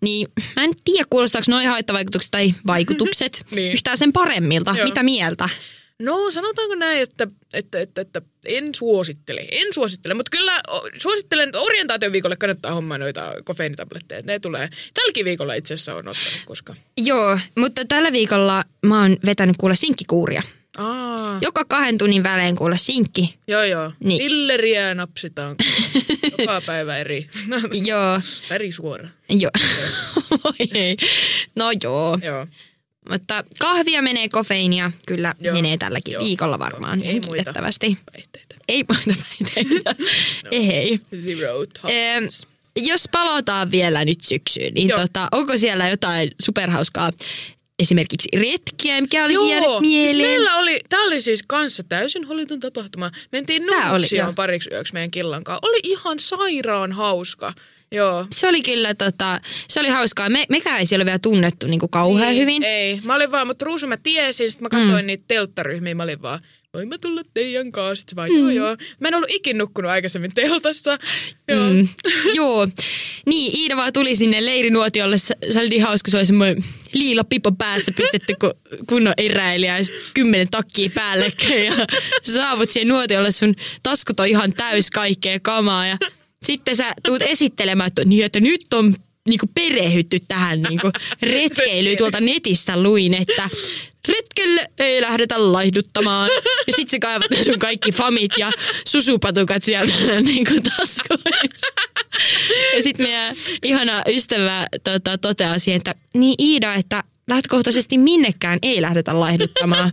niin mä en tiedä kuulostaako noin haittavaikutukset tai vaikutukset Niin. yhtään sen paremmilta. Joo. Mitä mieltä? No sanotaanko näin, että, että, että, että en suosittele, en suosittele, mutta kyllä suosittelen, että orientaation viikolle kannattaa hommaa noita kofeiinitabletteja. Ne tulee, tälläkin viikolla itse asiassa on ottanut, koska... Joo, mutta tällä viikolla mä oon vetänyt kuule sinkkikuuria. Aa, Joka kahden tunnin välein kuule sinkki. joo joo. Niin. Pilleriä napsitaan joka päivä eri. Joo, Väri suora. joo. Voi ei. No joo. Joo. Mutta kahvia menee, kofeiinia kyllä Joo. menee tälläkin Joo. viikolla varmaan. Joo. Ei muita. Päihteitä. Ei muita päihteitä. Ei. Zero jos palataan vielä nyt syksyyn, niin Joo. tota, onko siellä jotain superhauskaa esimerkiksi retkiä, mikä olisi jäänyt siis mieleen? meillä oli, tää oli siis kanssa täysin hallitun tapahtuma. Mentiin oli. Nuuksioon pariksi yöksi meidän killan kanssa. Oli ihan sairaan hauska. Joo. Se oli kyllä tota, se oli hauskaa. Me, mekään ei siellä vielä tunnettu niin kuin kauhean Niin, hyvin. Ei, mä olin vaan, mutta Ruusu mä tiesin, sit mä katsoin mm. niitä telttaryhmiä, mä olin vaan, voin mä tulla teidän kanssa? Sitten vaan, joo joo. Mä en ollut ikin nukkunut aikaisemmin teltassa. Joo. Mm. Joo. Niin, Iida vaan tuli sinne leirinuotiolle. Se, oli niin hauska, se oli semmoinen liila pipo päässä pistetty kun kunnon eräilijä ja kymmenen takkia päällekkäin. Ja sä saavut siihen nuotiolle, sun taskut on ihan täys kaikkea kamaa. Ja sitten sä tuut esittelemään, että, niin, että nyt on niinku perehytty tähän niinku retkeilyyn. Tuolta netistä luin, että retkelle ei lähdetä laihduttamaan. Ja sit sä kaivat ne sun kaikki famit ja susupatukat sieltä niinku taskuista. Ja sit meidän ihana ystävä tota, toteaa siihen, että niin Iida, että lähtökohtaisesti minnekään ei lähdetä laihduttamaan.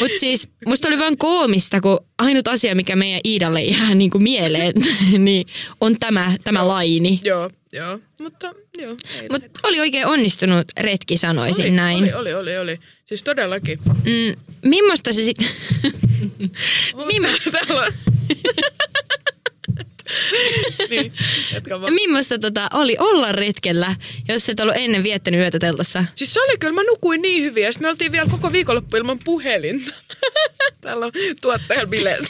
Mutta siis musta oli vaan koomista, kun ainut asia, mikä meidän Iidalle jää niinku mieleen, niin on tämä, tämä laini. Joo, joo. Mutta joo. Mutta oli oikein onnistunut retki, sanoisin oli, näin. Oli, oli, oli, oli. Siis todellakin. Mm, millaista se sitten... Mimmo- Täällä on. niin, millaista tota, oli olla retkellä, jos et ollut ennen viettänyt yötä teltassa? Siis se oli kyllä, mä nukuin niin hyvin ja me oltiin vielä koko viikonloppu ilman puhelinta. Täällä on tuottajalla bileet.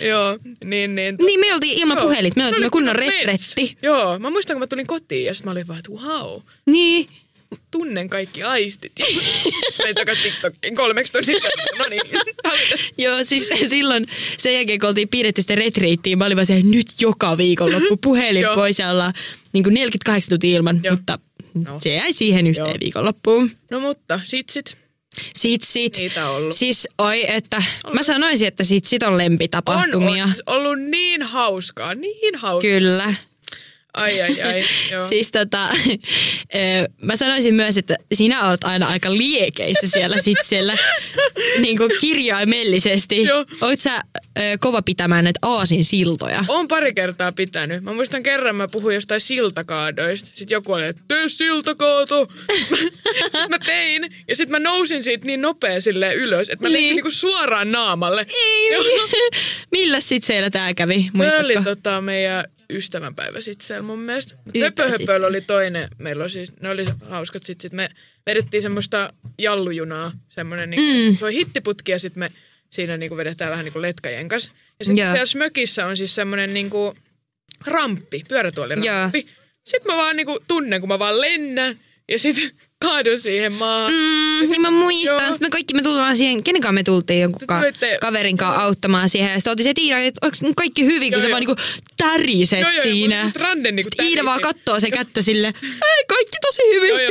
Joo, niin niin. Niin me oltiin ilman Joo, puhelit, me oltiin kunnon retretti. Joo, mä muistan kun mä tulin kotiin ja sit mä olin vaan, että wow, Niin, tunnen kaikki aistit. Menin takas TikTokiin kolmeksi tunniksi. No niin. Joo, siis silloin sen jälkeen, kun oltiin piirretty sitä retriittiä, mä olin vaan se, nyt joka viikonloppu puhelin Joo. pois ja ollaan niin kuin 48 tuntia ilman, Joo. mutta No. se jäi siihen yhteen Joo. viikonloppuun. No mutta, sit sit. Sit sit. Niitä on ollut. Siis oi, että mä sanoisin, että sit sit on On, lempitapahtumia. on ollut niin hauskaa, niin hauskaa. Kyllä. Ai ai ai, joo. Siis tota, mä sanoisin myös, että sinä olet aina aika liekeissä siellä sit siellä niin kuin kirjaimellisesti. Joo. Oot sä ö, kova pitämään näitä aasin siltoja? Oon pari kertaa pitänyt. Mä muistan kerran mä puhuin jostain siltakaadoista. Sitten joku oli, että tee siltakaato. sitten mä tein. Ja sitten mä nousin siitä niin nopea silleen ylös, että mä Niin. niin. niinku suoraan naamalle. Ei. Millä sit siellä tää kävi, muistatko? oli tota meidän ystävänpäivä sitten siellä mun mielestä. Höpö oli toinen. Meillä oli siis, ne oli hauskat sit, sit me vedettiin semmoista jallujunaa. Semmoinen niinku, Mm. se oli hittiputki ja sitten me siinä niinku vedetään vähän niinku letkajen kanssa. Ja sitten siellä smökissä on siis semmoinen niinku ramppi, pyörätuoliramppi. Sitten mä vaan niinku tunnen, kun mä vaan lennän ja sitten kaadun siihen maahan. Mm, niin mä muistan. Joo. Sitten me kaikki me tullaan siihen, kenen kanssa me tultiin jonkun ka- tulitte- kaverin kanssa auttamaan siihen. Ja sitten oltiin se, että Iida, että onko kaikki hyvin, kun Joo, sä joo. vaan niinku täriset Joo, joo, siinä. mut Randen niinku Sitten Iida vaan kattoo se kättä sille, ei kaikki tosi hyvin, Joo, joo.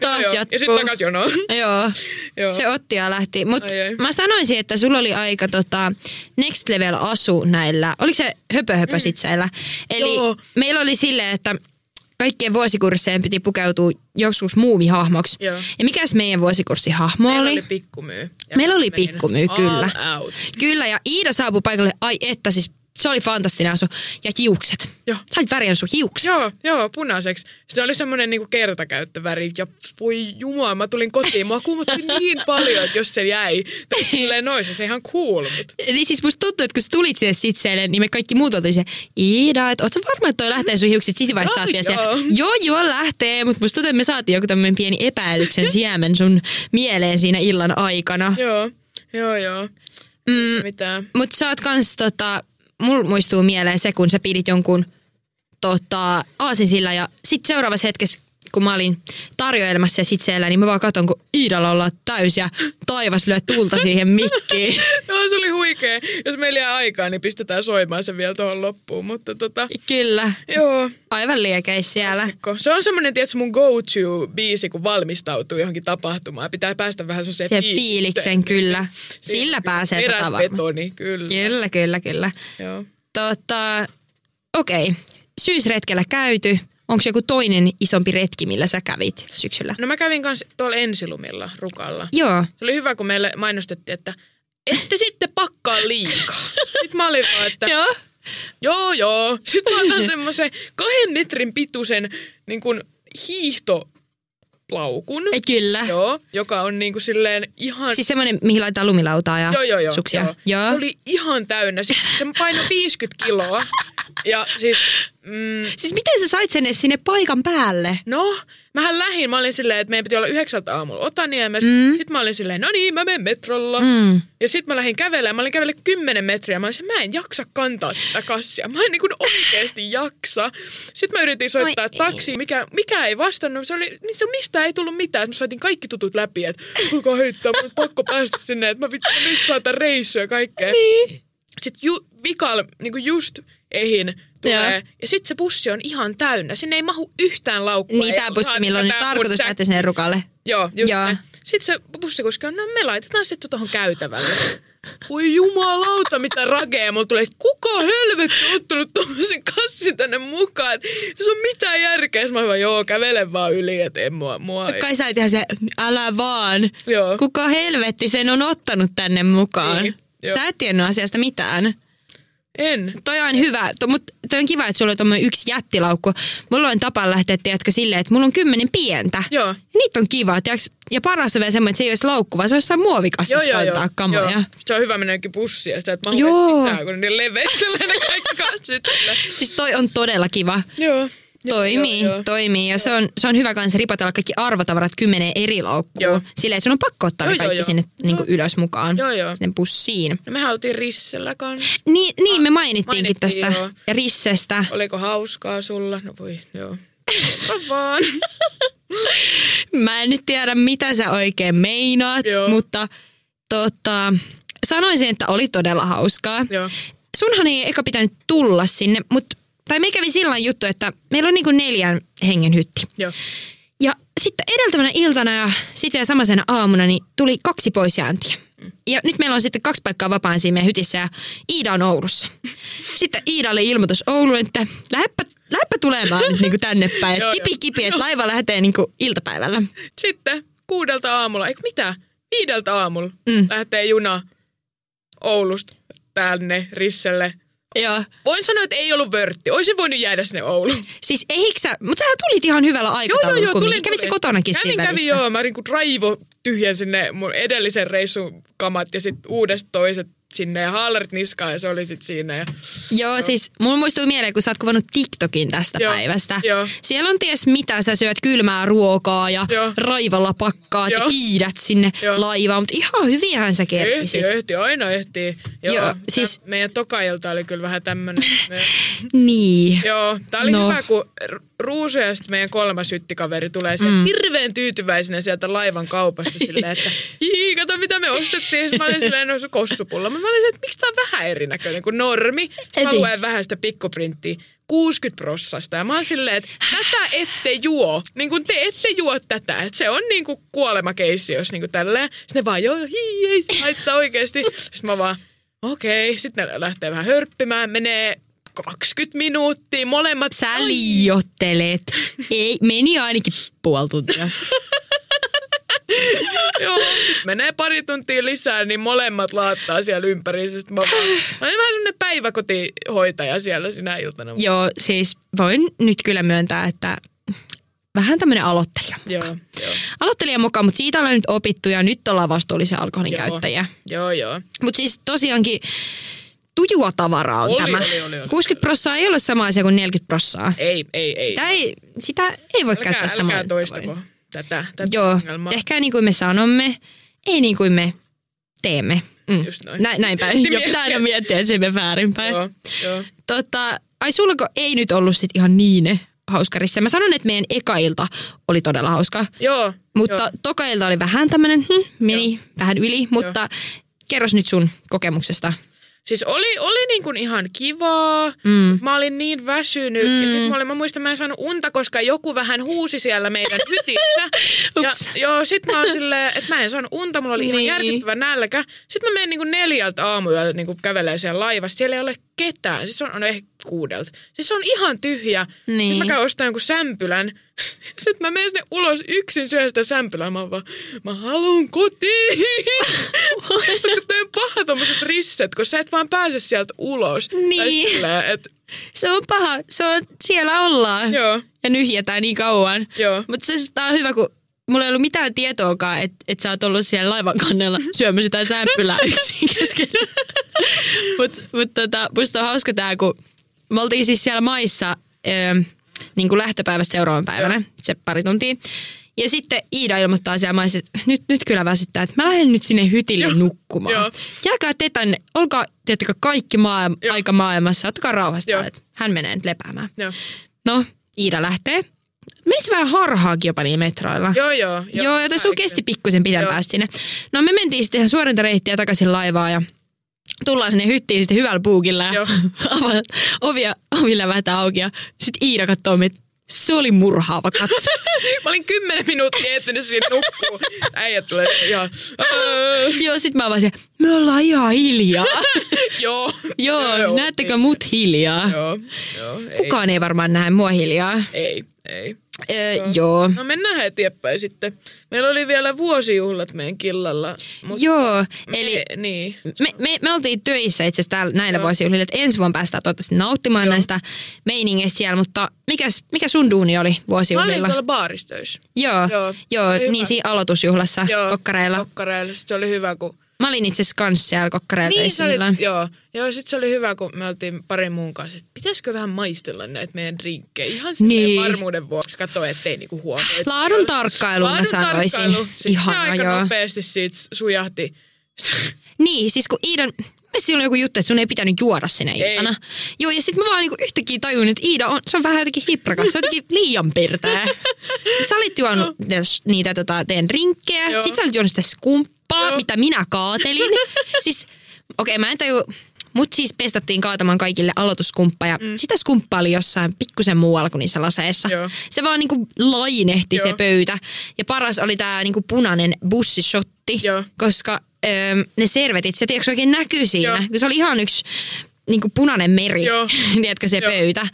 Taas Joo, joo. jatkuu. Ja sitten takas jonoon. Joo. Joo. Se otti ja lähti. Mutta mä sanoisin, että sulla oli aika tota, next level asu näillä. Oliko se höpö höpö sitseillä? Eli Joo. meillä oli silleen, että kaikkien vuosikursseen piti pukeutua joskus muumihahmoksi. Joo. Ja mikäs meidän vuosikurssihahmo Meillä oli? oli pikkumyy. Meillä oli pikkumyy, kyllä. Out. Kyllä, ja Iida saapui paikalle, ai että siis se oli fantastinen asu. Ja hiukset. Joo. Sä olit värjännyt sun hiukset. Joo, joo, punaiseksi. Se oli semmoinen niinku kertakäyttöväri ja voi jumala, mä tulin kotiin. Mua kuumotti niin paljon, että jos se jäi. Tai silleen noissa, se ihan cool, mut. Niin siis musta tuntuu, että kun sä tulit sinne sitseelle, niin me kaikki muut oltiin se, Iida, että oot sä varma, että toi lähtee sun hiukset? Sitten vaiheessa Ai saat vielä se, joo. joo lähtee, mutta musta tuntuu, että me saatiin joku tämmöinen pieni epäilyksen siemen sun mieleen siinä illan aikana. Joo, joo, joo. Mm, Mitään. mutta sä oot kans tota, mulla muistuu mieleen se, kun sä pidit jonkun tota, aasinsilla ja sit seuraavassa hetkessä kun mä olin tarjoilemassa ja sit siellä, niin mä vaan katon, kun Iidalla ollaan täys ja taivas lyö tulta siihen mikkiin. Joo, se oli huikea. Jos meillä jää aikaa, niin pistetään soimaan se vielä tuohon loppuun. Mutta tota, Kyllä, joo. aivan liekeis siellä. Ko- Se on semmoinen, tiedätkö, mun go-to-biisi, kun valmistautuu johonkin tapahtumaan. Pitää päästä vähän Se fiiliksen kyllä. Sillä pääsee varmasti. Teräsbetoni, kyllä. Kyllä, kyllä, kyllä. Joo. Tota, okei, okay. syysretkellä käyty. Onko joku toinen isompi retki, millä sä kävit syksyllä? No mä kävin kanssa tuolla ensilumilla Rukalla. Joo. Se oli hyvä, kun meille mainostettiin, että ette sitten pakkaa liikaa. Sitten mä olin vaan, että Joo. Joo, joo. Sitten mä otan semmoisen kahden metrin pituisen niin kuin hiihtolaukun. Ei, kyllä. Joo, joka on niin kuin silleen ihan... Siis semmoinen, mihin laitetaan lumilautaa ja Joo, joo, joo. suksia. Joo. joo. Se oli ihan täynnä. Se painoi 50 kiloa. Ja siis, mm, Siis miten sä sait sen sinne paikan päälle? no, mähän lähin. Mä olin silleen, että meidän piti olla yhdeksältä aamulla Otaniemessä. Mm. Sitten mä olin silleen, no niin, mä menen metrolla. Mm. Ja sitten mä lähdin kävelemään. Mä olin kävellyt 10 metriä. Mä olin silleen, mä en jaksa kantaa tätä kassia. Mä en niin kuin oikeasti jaksa. Sitten mä yritin soittaa Oi taksi, mikä, mikä ei vastannut. Se oli, niin se mistä ei tullut mitään. Mä soitin kaikki tutut läpi, että tulkaa heittää, mun on pakko päästä sinne, että mä vittu missaan tätä reissua ja kaikkea. Niin. Sitten ju, vikal, niinku just ehin tulee. Joo. Ja, sitten se bussi on ihan täynnä. Sinne ei mahu yhtään laukkua. Niin bussi, saati milloin on tarkoitus lähteä sinne rukalle. Joo, just Joo. Sitten se bussikuski on, no me laitetaan sitten tuohon käytävälle. Voi jumalauta, mitä rageja. Mulla tulee, että kuka helvetti on ottanut tuommoisen kassin tänne mukaan. Tässä on mitään järkeä. Sitten mä vaan, joo, kävele vaan yli, että en mua, mua ei. Kai sä et ihan se, älä vaan. Joo. Kuka helvetti sen on ottanut tänne mukaan? Niin, joo. Sä et tiennyt asiasta mitään. En. Toi on hyvä, to, mutta toi on kiva, että sulla on tommonen yksi jättilaukku. Mulla on tapa lähteä, tiedätkö, silleen, että mulla on kymmenen pientä. Joo. Ja niitä on kiva, tiedätkö? Ja paras on vielä semmoinen, että se ei olisi laukku, vaan se olisi jossain Joo, muovikassissa joo, joo. kantaa kamoja. joo. Se on hyvä mennä jonnekin bussiin ja sitä, että mä Joo. sisään, kun ne leveittelee ne kaikki kassit. Siis toi on todella kiva. Joo. Joo, Toimii, joo, joo. toimii. Ja se on, se on hyvä kanssa ripotella kaikki arvotavarat kymmeneen eri laukkuun. Joo. Silleen, että sun on pakko ottaa Joo, ne joo, kaikki joo. sinne niin kuin Joo. ylös mukaan. Joo, joo. Sinne bussiin. No mehän oltiin Rissellä kanssa. Niin, niin me mainittiinkin mainittiin, tästä. joo. Ja Rissestä. Oliko hauskaa sulla? No voi, joo. Vaan. Mä en nyt tiedä, mitä sä oikein meinaat, Joo. mutta tota, sanoisin, että oli todella hauskaa. joo. Sunhan ei eka pitänyt tulla sinne, mutta tai me kävi sillä juttu, että meillä on niinku neljän hengen hytti. Joo. Ja sitten edeltävänä iltana ja sitten vielä samaisena aamuna niin tuli kaksi poisjääntiä. Ja nyt meillä on sitten kaksi paikkaa vapaan siinä meidän hytissä ja Iida on Oulussa. Sitten Iidalle ilmoitus Ouluun, että lähdepä, lähdepä tulemaan nyt niinku tänne päin. Joo, kipi kipi, että laiva lähtee niinku iltapäivällä. Sitten kuudelta aamulla, eikö mitä? Viideltä aamulla Mm. lähtee juna Oulusta tänne Risselle. Joo. Voin sanoa, että ei ollut vörtti. Olisin voinut jäädä sinne Ouluun. Siis eikö sä, mutta sä tulit ihan hyvällä aikataululla kumminkin. Kävit sä kotonakin kävin, siinä kävin, välissä? joo. Mä niinku raivo tyhjän sinne mun edellisen reissun kamat ja sitten uudesta toiset sinne ja haalarit niskaan ja se oli sitten siinä. Ja... Joo, siis mulla muistuu mieleen, kun sä oot kuvannut TikTokin tästä Joo, päivästä. joo. Siellä on ties mitä, sä syöt kylmää ruokaa ja Joo. raivalla pakkaat ja Joo. kiidät sinne Joo. laivaan, mutta ihan hyvinhän sä kerkisit. Ehti, ehti, aina ehtii. Joo, Joo, joo siis- siis... Meidän tokailta oli kyllä vähän tämmönen. Me... Niin. Joo, tää oli No. hyvä, kun Ruusu ja sitten meidän kolmas syttikaveri tulee sieltä mm. hirveän tyytyväisenä sieltä laivan kaupasta silleen, että hii, kato mitä me ostettiin. Mä olin silleen, no se kossupulla. Mä olin silleen, että miksi tää on vähän erinäköinen kuin normi. Sitten mä Eli? luen vähän sitä pikkuprinttiä. 60 prossasta. Ja mä oon silleen, että tätä ette juo. Niin kuin te ette juo tätä. Että se on niin kuin kuolemakeissi, jos niin kuin tälleen. Sitten ne vaan, joo, hii, ei se haittaa oikeasti. Sitten mä vaan, okei. Sitten ne lähtee vähän hörppimään. Menee 20 minuuttia. Molemmat Sä liiottelet. Ei, meni ainakin puoli tuntia. Joo, menee pari tuntia lisää, niin molemmat laattaa siellä ympäri. Sitten mä, olin vähän semmonen päiväkotihoitaja siellä sinä iltana. Joo, siis voin nyt kyllä myöntää, että vähän tämmönen aloittelija. Joo, joo, Aloittelija mukaan, mutta siitä ollaan nyt opittu ja nyt ollaan vastuullisia alkoholin Joo. käyttäjiä. joo, joo. Mutta siis tosiaankin tujua tavaraa on Oli, tämä. oli, oli, oli. 60 prossaa ei ole sama asia kuin 40 prossaa. Ei, ei, ei. Sitä ei, sitä ei voi älkää, käyttää älkää samalla toistako tavoin. Tätä, tätä Joo, ongelmaa. tehkää niin kuin me sanomme, ei niin kuin me teemme. Mm. Just noin. Näin, näin päin. Pitää aina miettiä. että se menee väärinpäin. Joo, joo. Tota, ai sullako ei nyt ollut sit ihan niin hauskarissa? Mä sanon, että meidän eka ilta oli todella hauska. Joo, Mutta joo. toka ilta oli vähän tämmönen, hm, meni vähän yli, mutta kerros nyt sun kokemuksesta. Siis oli, oli niin kuin ihan kivaa. Mm. Mä olin niin väsynyt. Mm. Ja sit mä, olin, mä muistan, mä en saanut unta, koska joku vähän huusi siellä meidän hytissä. ja joo, sit mä oon silleen, että mä en saanut unta, mulla oli ihan Niin. järkyttävä nälkä. Sitten mä menen niin kuin neljältä aamuyöllä niin kuin kävelee siellä laivassa. Siellä ei ole ketään. Siis on, on ehkä kuudelta. Siis se on ihan tyhjä. Niin. Sitten mä käyn ostamaan jonkun sämpylän. Sitten mä menen sinne ulos yksin syön sitä sämpylää. Mä vaan, mä haluun kotiin. Toi on paha tommoset pisset, kun sä et vaan pääse sieltä ulos. Niin. silleen, et, Se on paha. Se on, siellä ollaan. joo, Ja nyhjätään niin kauan. joo. Mutta se on hyvä, kun mulla ei ollut mitään tietoakaan, että et sä oot ollut siellä laivan kannella syömässä jotain sämpylää yksin kesken. Mutta mut tota, musta on hauska tää, kun me oltiin siis siellä maissa ö, niin kuin lähtöpäivästä seuraavan päivänä, se pari tuntia. Ja sitten Iida ilmoittaa siellä maissa, että nyt, nyt kyllä väsyttää, että mä lähden nyt sinne hytille nukkumaan. Joo. Jääkää te tänne, olkaa tiettäkö kaikki maa, Joo. aika maailmassa, ottakaa rauhasta, että hän menee nyt lepäämään. Joo, No, Iida lähtee. Menit vähän harhaakin jopa niillä metroilla? joo. joo, Joo, joo joten sun kesti pikkusen pitempään Joo. sinne. No me mentiin sitten ihan suorinta reittiä takaisin laivaan ja tullaan sinne hyttiin sitten hyvällä puukilla ja Joo. ovia, ovilla vähän auki ja sitten Iida katsoo meitä. Se oli murhaava katse. Mä olin kymmenen minuuttia etsinyt siinä nukkuu. Äijät tulee ihan... Joo, sit mä vaan me ollaan ihan hiljaa. joo. joo, näettekö mut hiljaa? Joo, joo. Ei, Kukaan ei varmaan näe mua hiljaa. Ei, ei. Öö, joo. No mennään eteenpäin sitten. Meillä oli vielä vuosijuhlat meidän killalla. Joo, eli me, niin. me, me, me oltiin töissä itse asiassa täällä näillä vuosijuhlilla, että ensi vuonna päästään toivottavasti nauttimaan näistä meiningeistä siellä, mutta mikäs, mikä sun duuni oli Mä olin vuosijuhlilla? tuolla baarissa Joo, Joo, joo, joo niin siinä aloitusjuhlassa Joo, kokkareilla. Kokkareilla. Sitten se oli hyvä, kun... Mä olin itse asiassa kanssa siellä kokkareilla Niin, se oli, silloin. joo. Joo, sit se oli hyvä, kun me oltiin parin muun kanssa, että pitäisikö vähän maistella näitä meidän drinkkejä. Ihan Niin. varmuuden vuoksi, katsoa, ettei niinku huomaa. että- Laadun tarkkailu mä Laadun sanoisin. tarkkailu. Ihana, se aika joo. nopeasti siitä sujahti. Niin, siis kun Iidan, siinä oli joku juttu, että sun ei pitänyt juoda Ei. iltana. Joo, ja sitten mä vaan niinku yhtäkkiä tajun, että Iida on, se on vähän jotenkin hiprakas, se on jotenkin liian pirteä. sä olit juonut niitä, niitä tota, teidän rinkkejä, Joo. sit sä olit juonut sitä skumppaa, Joo. mitä minä kaatelin. siis, okei, okay, mä en taju, Mut siis pestattiin kaatamaan kaikille aloituskumppa ja mm. sitä skumppaa oli jossain pikkusen muualla kuin niissä laseissa. Joo. Se vaan niinku lainehti se Joo. pöytä. Ja paras oli tää niinku punainen bussishotti, Joo. koska öö, ne servetit, se tiedätkö oikein näkyy siinä. Joo. Se oli ihan yksi niinku punainen meri, Joo. tiedätkö se Joo, pöytä.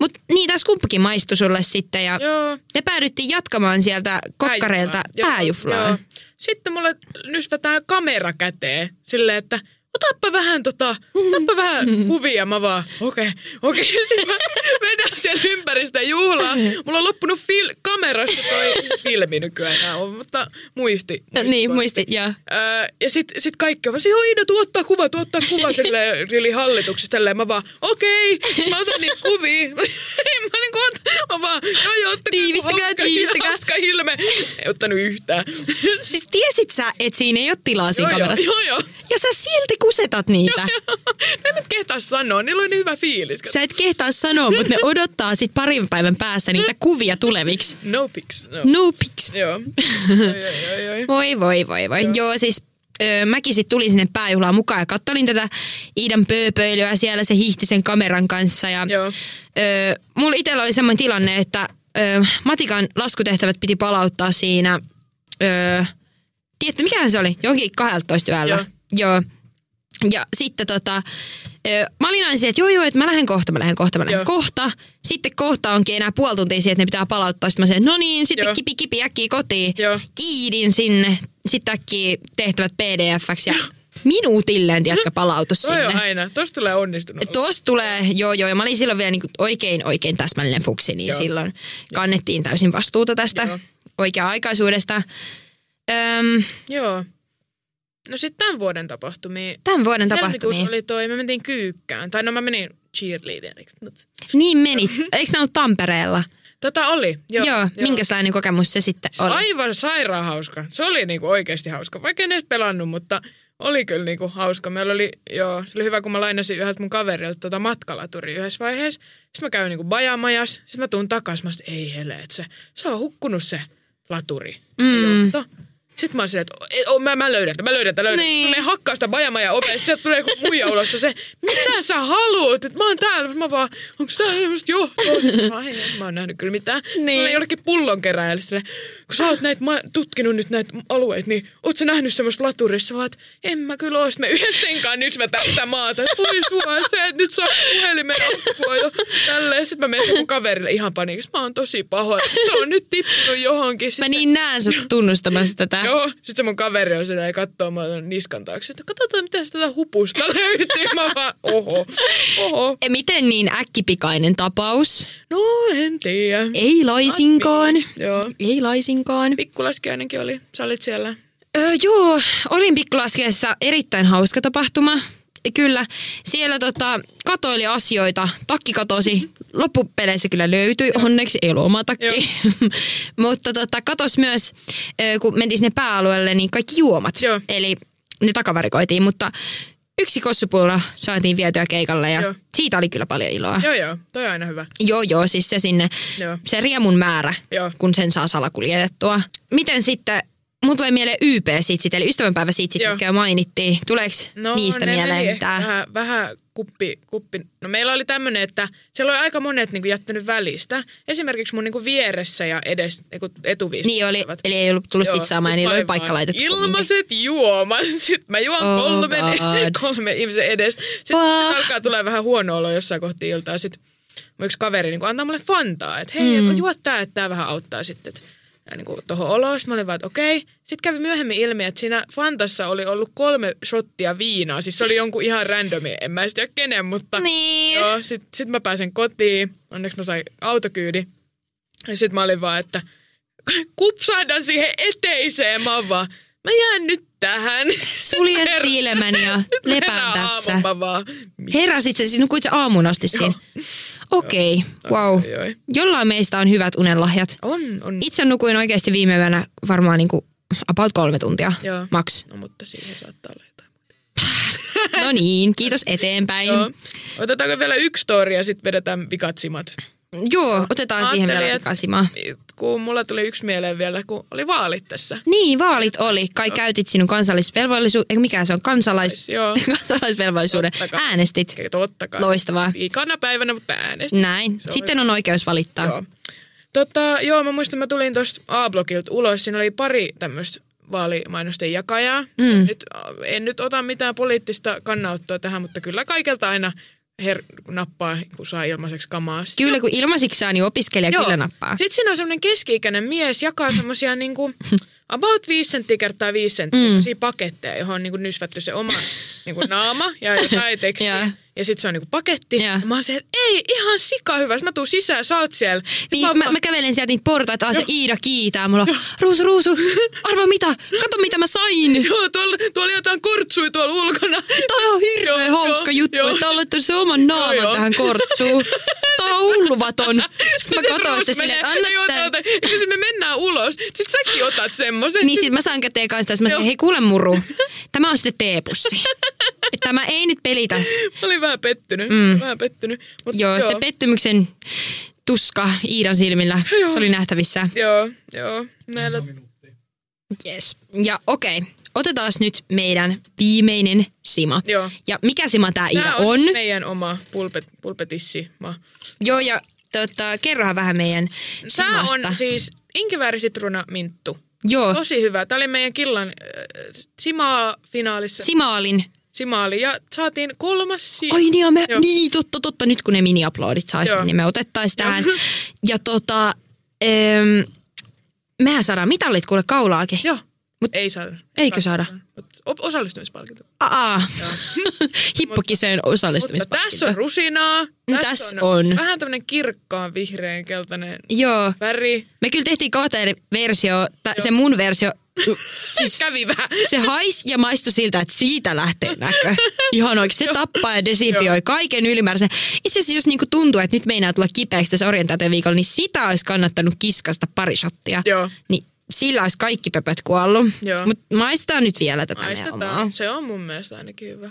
Mutta niitä skumppakin maistui sulle sitten ja Joo. me päädyttiin jatkamaan sieltä kokkareilta pääjuflaan. joo. Sitten mulle nysvätään kamera käteen silleen, että otappa vähän tota, otappa vähän kuvia. Mä vaan, okei, okay, okei. Okay. Sitten mä vedän siellä ympäri sitä juhlaa. Mulla on loppunut fil- kamerasta toi filmi nykyään enää on, mutta muisti. No, niin, muistit, joo. Öö, ja sit, sit kaikki on vaan, joo Iida, tuottaa kuva, tuottaa kuva silleen yli hallituksesta. Tälleen mä vaan, okei, mä otan niitä kuvia. mä niinku ot, mä vaan, joo joo, ottakaa Tiivistäkää, hauska, tiivistäkää. hauska ilme. Ei ottanut yhtään. Siis tiesit sä, että siinä ei ole tilaa siinä joo, joo, kamerassa? joo, joo. Ja sä silti kusetat niitä. En mä kehtaa sanoa, niillä oli niin hyvä fiilis. Sä et kehtaa sanoa, mutta ne odottaa sit parin päivän päästä niitä kuvia tuleviksi. No pics, no. No pics. Joo. Oi, oi, oi, oi. Voi, voi, voi, voi. Joo, Joo siis öö, mäkin sitten tulin sinne pääjuhlaan mukaan ja kattelin tätä Iidan pööpöilyä siellä. Se hiihti sen kameran kanssa. Ja, Joo. öö, mulla itsellä oli semmoinen tilanne, että öö, Matikan laskutehtävät piti palauttaa siinä, öö, tietty, mikähän se oli? Johonkin 12 yöllä. Joo. Joo. Ja sitten tota, mä olin aina että joo joo, että mä lähden kohta, mä lähden kohta, mä lähden Joo. kohta. Sitten kohta onkin enää puoli tuntia siihen, että ne pitää palauttaa. Sitten mä sanoin, no niin, sitten Joo. kipi kipi äkkiä kotiin. Joo. Kiidin sinne, sitten äkkiä tehtävät pdf-ksi ja minuutilleen, tiedätkö, palautus Toi on sinne. aina. Tosta tulee onnistunut. Tuosta tulee, joo joo, ja mä olin silloin vielä niin oikein oikein täsmällinen fuksi, niin Joo. silloin kannettiin täysin vastuuta tästä Joo. oikea-aikaisuudesta. Öm, Joo. No sitten tämän vuoden tapahtumia. tämän vuoden Helmikuussa tapahtumia. oli toi, me mentiin kyykkään. Tai no mä menin cheerleaderiksi. Mut. Niin menit. Eikö nämä ollut Tampereella? Tota oli. Joo, Joo, joo. minkälainen kokemus se sitten oli? aivan sairaan hauska. Se oli niinku oikeasti hauska. Vaikka en edes pelannut, mutta oli kyllä niinku hauska. Meillä oli, joo, se oli hyvä, kun mä lainasin yhdeltä mun kaverilta tota matkalaturi yhdessä vaiheessa. Sitten mä käyn niinku bajamajas. Sitten mä tuun takas. Mä sanoin, ei hele, että se, se on hukkunut se laturi. Mm. Sitten mä oon silleen, että "Ei, oo, mä, mä löydän tämän, mä löydän tämän, löydän. Niin. Niin. Mä menen hakkaa sitä bajamaja ovesta, sieltä tulee joku muija ulos ja se, mitä sä haluut? Että mä oon täällä. Mä vaan, onko tää semmoista johtoa? Sitten mä, ei, en mä oon nähnyt kyllä mitään. Niin. Niin. Mä jollekin pullonkeräjälle silleen, kun sä oot näitä, ma- tutkinut nyt näitä alueita, niin oot sä nähnyt semmoista laturissa? Vaan, että en mä kyllä oo. Me yhdessä senkaan nyt vetää sitä maata. Voi sua, että sä et nyt saa puhelimen akkua jo tälleen. Sitten mä menen mun kaverille ihan paniikissa. Mä oon tosi pahoin. Se on nyt tippunut johonkin. Mä Sitten niin näen sut tunnustamassa tätä. Joo, sitten se mun kaveri on sitä ja katsoo tuon niskan taakse, että katsotaan mitä tätä hupusta löytyy. Mä vaan, oho, oho. E, Miten niin äkkipikainen tapaus? No, en tiedä. Ei laisinkaan. Joo. Ei laisinkaan. Pikkulaskiainenkin oli. Sä olit siellä. Öö, joo, olin pikkulaskeessa erittäin hauska tapahtuma. Kyllä, siellä tota, katoili asioita, takki katosi, loppupeleissä kyllä löytyi, onneksi ei ollut oma takki. Mutta tota, katos myös, kun mentiin sinne pääalueelle, niin kaikki juomat. Joo. Eli ne takavarikoitiin, mutta yksi kossupulla saatiin vietyä keikalle ja Joo. siitä oli kyllä paljon iloa. Joo, joo. Toi on aina hyvä. Joo, joo, siis se sinne, Joo. se riemun määrä, Joo. kun sen saa salakuljetettua. Miten sitten, mun tulee mieleen YP-sitsit, eli ystävänpäiväsitsit, Joo. mitkä jo mainittiin. Tuleeko No, niistä mieleen mitään? Vähän, vähän kuppi, kuppi. No meillä oli tämmöinen, että siellä oli aika monet niin kuin, jättänyt välistä. Esimerkiksi mun niin kuin, vieressä ja edes niin kuin, etuviisi. Niin oli, eli ei ollut tullut sit saamaan ja niillä oli paikka laitettu. Ilmaiset juomat. Sitten mä juon Oh kolme, kolme ihmisen edestä. Sitten Wah. alkaa tulee vähän huono olo jossain kohti iltaa. Sitten yksi kaveri niin kuin, antaa mulle fantaa, että hei, mm. juo tää, että tää vähän auttaa sitten. että niin kuin tuohon oloon. Sitten mä olin vaan, että okei. Sitten kävi myöhemmin ilmi, että siinä Fantassa oli ollut kolme shottia viinaa. Siis se oli jonkun ihan randomi, en mä tiedä kenen, mutta... Niin. Joo, sit, sit mä pääsen kotiin. Onneksi mä sain autokyydi. Ja sit mä olin vaan, että kupsahdan siihen eteiseen. Mä vaan, mä jään nyt tähän. Suljen Her- silmäni ja lepään tässä. vaan. Heräsit sä, siis nukuit sä aamun asti siinä? Okei, okay, wow. Oi. Jollain meistä on hyvät unenlahjat. On, on. Itse nukuin oikeasti viime yönä varmaan niinku about kolme tuntia, Joo. max. No mutta siihen saattaa olla jotain. No niin, kiitos eteenpäin. Joo. Otetaanko vielä yksi story ja sitten vedetään vikat simat? Joo, otetaan siihen vielä pikasimaa. Kun mulla tuli yksi mieleen vielä, kun oli vaalit tässä. Niin, vaalit oli. Kai käytit sinun kansallisvelvollisuuden, eikö mikä se on, kansalais, Joo. kansalaisvelvollisuuden. Totta kai. Äänestit. Totta kai. Loistavaa. Viikana päivänä, mutta äänestin. Näin. Se Sitten on oikeus valittaa. Joo. Tota, joo, mä muistan, mä tulin tuosta A-blogilta ulos. Siinä oli pari tämmöistä vaalimainosten jakajaa. Mm. Nyt, en nyt ota mitään poliittista kannanottoa tähän, mutta kyllä kaikelta aina her, nappaa, kun saa ilmaiseksi kamaa. Sitten Kyllä, kun ilmaisiksi saa, niin opiskelija Joo. kyllä nappaa. Sitten siinä on semmoinen keski-ikäinen mies, jakaa semmoisia niinku about 5 senttiä kertaa 5 senttiä mm. paketteja, johon on niinku nysvätty se oma niinku naama ja jotain tekstiä. Joo. Ja sitten se on niinku paketti. Ja mä oon se, että ei, ihan sika hyvä. Sitten mä tuun sisään, sä oot siellä. Niin, mä, mä kävelen sieltä niitä portaita, se Iida kiitää mulla. Ruusu, ruusu, arva mitä, kato mitä mä sain. Joo, tuolla, tuolla jotain kortsui tuolla ulkona. Toi on hirveän Joo, hauska joo, juttu, joo. että olette se oman naaman Joo, tähän kortsuun. Tää on hulvaton. Sitten mä katsoin sitä silleen, että anna sitä. sitten me mennään ulos. Sitten säkin otat semmoisen. Niin sit mä saan käteen kanssa tässä. Mä sanoin, hei kuule muru, tämä on sitten teepussi. Että tämä ei nyt pelitä. Mä olin vähän pettynyt. Mm. Vähän pettynyt. Mut Joo, se pettymyksen tuska Iidan silmillä, Joo. se oli nähtävissä. Joo, joo. Meillä... Yes. Ja okei, okay. otetaan nyt meidän viimeinen sima. Joo. Ja mikä sima tää Iida on? on, meidän oma pulpet, pulpetissi. Joo, ja tota, kerrohan vähän meidän Tää simasta. on siis inkiväärisitruuna minttu. Joo, Tosi hyvä. Tää oli meidän killan äh, Simaa-finaalissa. Simaalin. Simaali. Ja saatiin kolmas sija. Ai niin, me, Joo. niin totta, totta, nyt kun ne mini-uploadit saisi, Joo. niin me otettaisiin tähän. Ja tota, em, mehän saadaan mitallit kuule kaulaakin. Joo. Mut- ei saada. Eikö saada? Osallistumispalkinto. Aa, hippokiseen Mutta osallistumispalkinto. tässä on rusinaa. Tässä on. Vähän tämmönen kirkkaan vihreän keltainen Joo, väri. me kyllä tehtiin kahteen versio, se mun versio, Siis kävi vähän. se hais ja maistui siltä, että siitä lähtee näkö. Ihan oikein. Se tappaa ja desinfioi kaiken ylimääräisen. Itse asiassa jos niinku tuntuu, että nyt meinaa tulla kipeäksi tässä orientaatioviikolla, niin sitä olisi kannattanut kiskasta pari shottia. Joo. Niin sillä olisi kaikki pöpöt kuollut. Mutta maistetaan nyt vielä tätä omaa. Se on mun mielestä ainakin hyvä.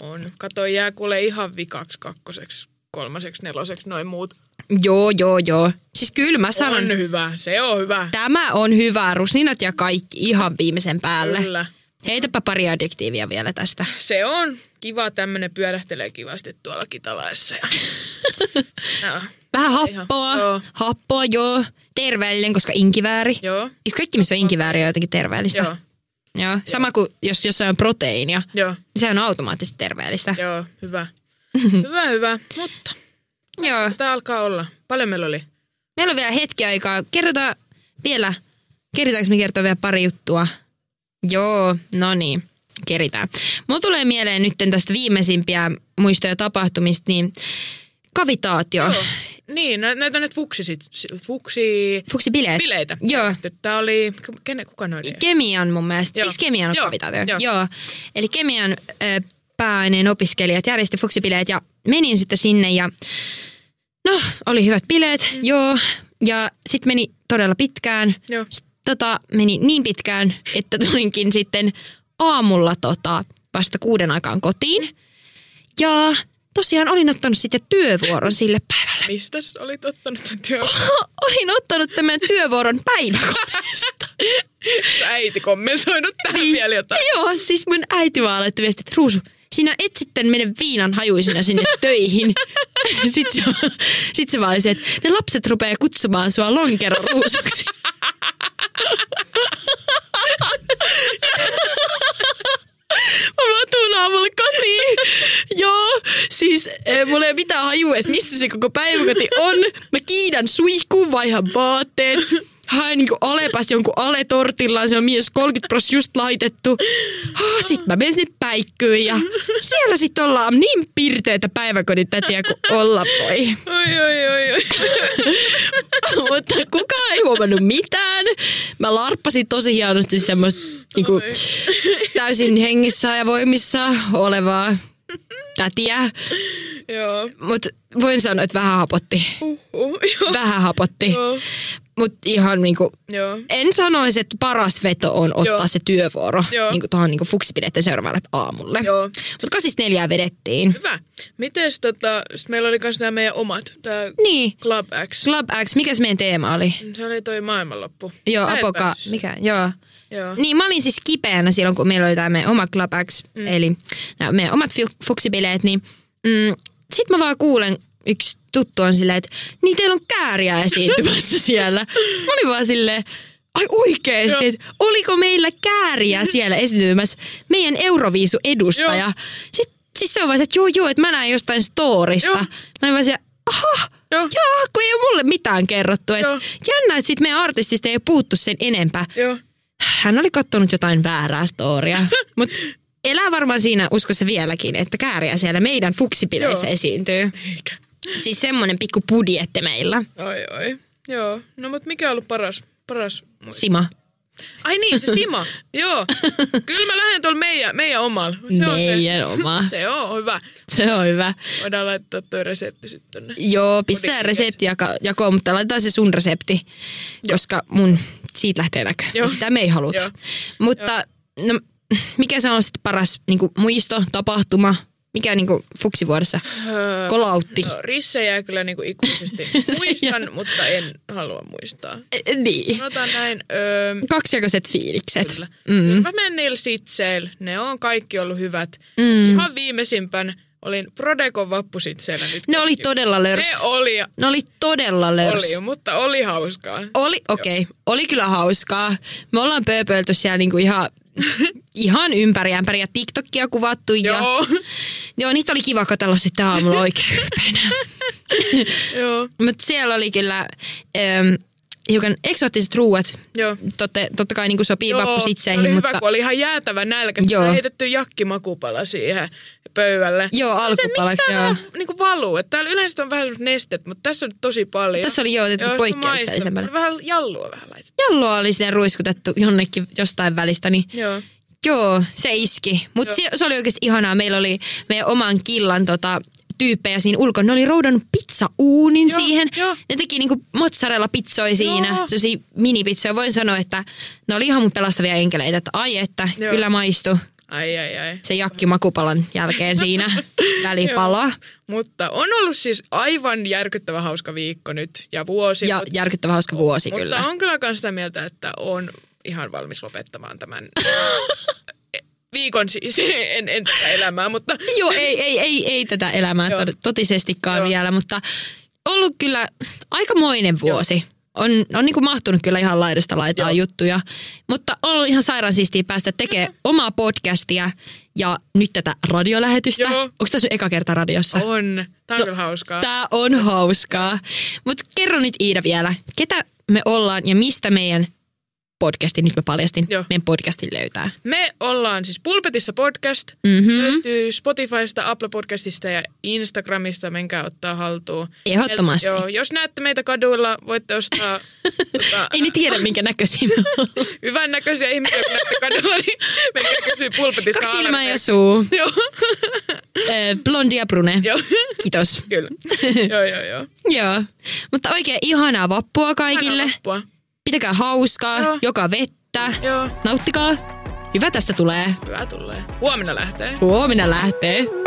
On. Kato, jää kuule ihan vikaksi kakkoseksi, kolmaseksi, neloseksi, noin muut. Joo, joo, joo. Siis kyllä mä sanon, On hyvä. Se on hyvä. tämä on hyvä. Rusinat ja kaikki ihan viimeisen päälle. Kyllä. Heitäpä pari adjektiivia vielä tästä. Se on kiva tämmönen pyörähtelee kivasti tuolla kitalaissa. Ja... Joo. Vähän happoa. joo. Happoa, joo. Terveellinen, koska inkivääri. Joo. Kaikki, missä on inkivääri, on jotenkin terveellistä? Joo. Joo. Sama kuin jos jossain on proteiinia, Joo. niin sehän on automaattisesti terveellistä. Joo. Hyvä. hyvä, hyvä. Mutta Joo. tämä alkaa olla. Paljon meillä oli? Meillä on vielä hetki aikaa. Kerrotaan vielä Keritäänkö me kertoa vielä pari juttua? Joo, no niin, keritään. Mulla tulee mieleen nyt tästä viimeisimpiä muistoja tapahtumista, niin kavitaatio. Joo. Niin, nä- näitä on näitä fuksisit, fuksi... Fuksibileet. Bileitä. Joo. Tämä oli, kuka noin? Kemian mun mielestä. Joo. Eikö Kemian ole Joo, kavitaatio? joo. Joo. Eli Kemian ö, pääaineen opiskelijat järjesti fuksibileet ja menin sitten sinne ja no, oli hyvät bileet, mm. joo. Ja sitten meni todella pitkään. Joo. Sit, tota, meni niin pitkään, että tulinkin sitten aamulla tota, vasta kuuden aikaan kotiin. Ja tosiaan olin ottanut sitten työvuoron sille päivälle. Mistäs olit ottanut tämän työn? Olin ottanut tämän työvuoron päiväkodista. Äiti kommentoinut tähän vielä jotain. Joo, siis mun äiti vaan laittoi viesti, että Ruusu, sinä et sitten mene viinan hajuisena sinne töihin. Sitten se, sit se vaan se, että ne lapset rupeaa kutsumaan sua lonkeroruusuksi. Mä vaan tuun aamulla kotiin. Joo, siis eh, mulla ei ole mitään hajua edes, missä se koko päiväkoti on. Mä kiidän suihkuun, vaihan vaatteet. Haen niinku alepasta jonkun aletortillaan, se on myös 30 pros just laitettu. Ah, sit mä menen sinne päikkyyn ja siellä sit ollaan niin pirteitä päiväkodin tätiä kuin olla voi. Oi, oi, oi, oi. Mutta kukaan ei huomannut mitään. Mä larppasin tosi hienosti semmoista niinku, täysin hengissä ja voimissa olevaa tätiä. Joo. Mutta voin sanoa, että vähän hapotti. Uhuh. Joo. Vähän hapotti. Joo. Mutta ihan niinku, Joo. en sanoisi, että paras veto on ottaa Joo. se työvuoro Joo. niinku tuohon niinku fuksipidettä seuraavalle aamulle. Joo. Mutta kasista neljää vedettiin. Hyvä. Mites tota, sit meillä oli myös nämä meidän omat, tää Niin. Club X. Club X, mikäs meidän teema oli? Se oli toi maailmanloppu. Joo, Apoka, päässyt. mikä, joo. Joo. Niin, mä olin siis kipeänä silloin, kun meillä oli tämä meidän oma Club X, mm. eli nämä meidän omat fu- fuksibileet, niin mm, sit mä vaan kuulen, yksi tuttu on silleen, että niin teillä on kääriä esiintymässä siellä. Mä olin vaan silleen, ai oikeesti, että oliko meillä kääriä siellä esiintymässä meidän Euroviisu-edustaja. Joo. Sitten siis se on vaan se, että joo joo, että mä näin jostain storista. Joo. Mä olin vaan siellä, aha, Joo. Joo, kun ei ole mulle mitään kerrottu. Et Joo. jännä, että sit meidän artistista ei puuttu sen enempää. Joo. Hän oli kattonut jotain väärää storia. Mutta elää varmaan siinä uskossa vieläkin, että kääriä siellä meidän fuksipileissä Joo. esiintyy. Eikä. Siis semmonen pikku budjetti meillä. Oi, oi. Joo. No mut mikä on ollut paras, paras? Sima. Ai niin, se Sima. Joo. Kyllä mä lähden tuolla meidän, meidän omalla. Se on Meidän se. oma. Se on hyvä. Se on hyvä. Voidaan laittaa toi resepti sitten tonne. Joo, Kodikirjassa. resepti jaka- jakoon, mutta laitetaan se sun resepti, koska mun siitä lähtee näkö. Joo. Sitä me ei haluta. Joo. Mutta no, mikä se on sitten paras niinku, muisto, tapahtuma, mikä niinku fuksivuodessa Öö, kolautti? No, Risse jää kyllä niinku ikuisesti. Muistan, mutta en halua muistaa. Eh, Niin. Sanotaan näin. Öö, Kaksijakoiset fiilikset. Kyllä. Mm. Mä menen niillä sitseillä. Ne on kaikki ollut hyvät. Mm. Ihan viimeisimpän olin Prodekon vappusitseillä nyt. Ne oli todella lörs. Ne oli, Ne oli todella lörs. oli, mutta oli hauskaa. Oli, okei, okay. oli kyllä hauskaa. Me ollaan pööpöilty siellä niinku ihan, ihan ympäri ämpäri ja TikTokia kuvattu. Ja, Joo. joo, niitä oli kiva katsella sitten aamulla oikein. Joo. Mutta siellä oli kyllä ähm, hiukan eksoottiset ruuat. Joo. Totte, totta kai niinku sopii Joo, vappusitseihin, oli mutta hyvä, kun oli ihan jäätävä nälkä. Sitten Joo. heitetty jakkimakupala siihen pöydälle. Joo, alkupalaksi, Miksi vähän niin valuu? Että täällä yleensä on vähän nestet, mutta tässä on tosi paljon. Tässä oli joo, Joo, poikkeuksellisempänä. Vähän jallua vähän laitettu. jalloa oli sitten ruiskutettu jonnekin jostain välistä, niin Joo. Joo, se iski. Mutta se, se oli oikeasti ihanaa. Meillä oli meidän oman killan tota, tyyppejä siinä ulkona. Ne oli roudannut pizzauunin Joo, siihen. joo. Ne teki niinku mozzarella pizzoja siinä, sellaisia minipizzoja. Voin sanoa, että ne oli ihan mun pelastavia enkeleitä. Että ai että, Joo. kyllä maistu Ai ai ai. se jakki makupalan jälkeen siinä välipala. Mutta on ollut siis aivan järkyttävä hauska viikko nyt ja vuosi. Ja mutta, järkyttävä hauska vuosi mutta kyllä. on kyllä myös sitä mieltä, että on ihan valmis lopettamaan tämän viikon siis. en, en tätä elämää, mutta Joo, ei, ei, ei, ei tätä elämää Joo. totisestikaan Joo. vielä, mutta ollut kyllä aikamoinen vuosi. On, on niin kuin mahtunut kyllä ihan laidasta laitaa Joo. juttuja, mutta on ollut ihan sairaan siistiä päästä tekemään omaa podcastia ja nyt tätä radiolähetystä. Joo. Onko tässä eka kerta radiossa? on. Tämä on No, kyllä hauskaa. Tää on hauskaa. Mutta kerro nyt Iida vielä, ketä me ollaan ja mistä meidän podcastin. Nyt mä paljastin. Joo. Meidän podcastin löytää. Me ollaan siis Pulpetissa podcast. Mhm. Löytyy Spotifysta, Apple Podcastista ja Instagramista. Menkää ottaa haltuun. Ehdottomasti. Joo, jos näette meitä kaduilla, voitte ostaa tota, Ei ne tiedä, minkä näköisiä me hyvän näköisiä ihmisiä, kun näette kadulla, niin menkää kysyä Pulpetista. Kaksi silmää ja suu. Joo, Blondi ja brune. joo. Kiitos. Kyllä. joo, joo, joo. Joo. Mutta oikein ihanaa vappua kaikille. Ihanaa loppua. Pitäkää hauskaa, Joo. joka vettä. Joo. Nauttikaa. Hyvä tästä tulee. Hyvä tulee. Huomenna lähtee. Huomenna lähtee. Mm-hmm.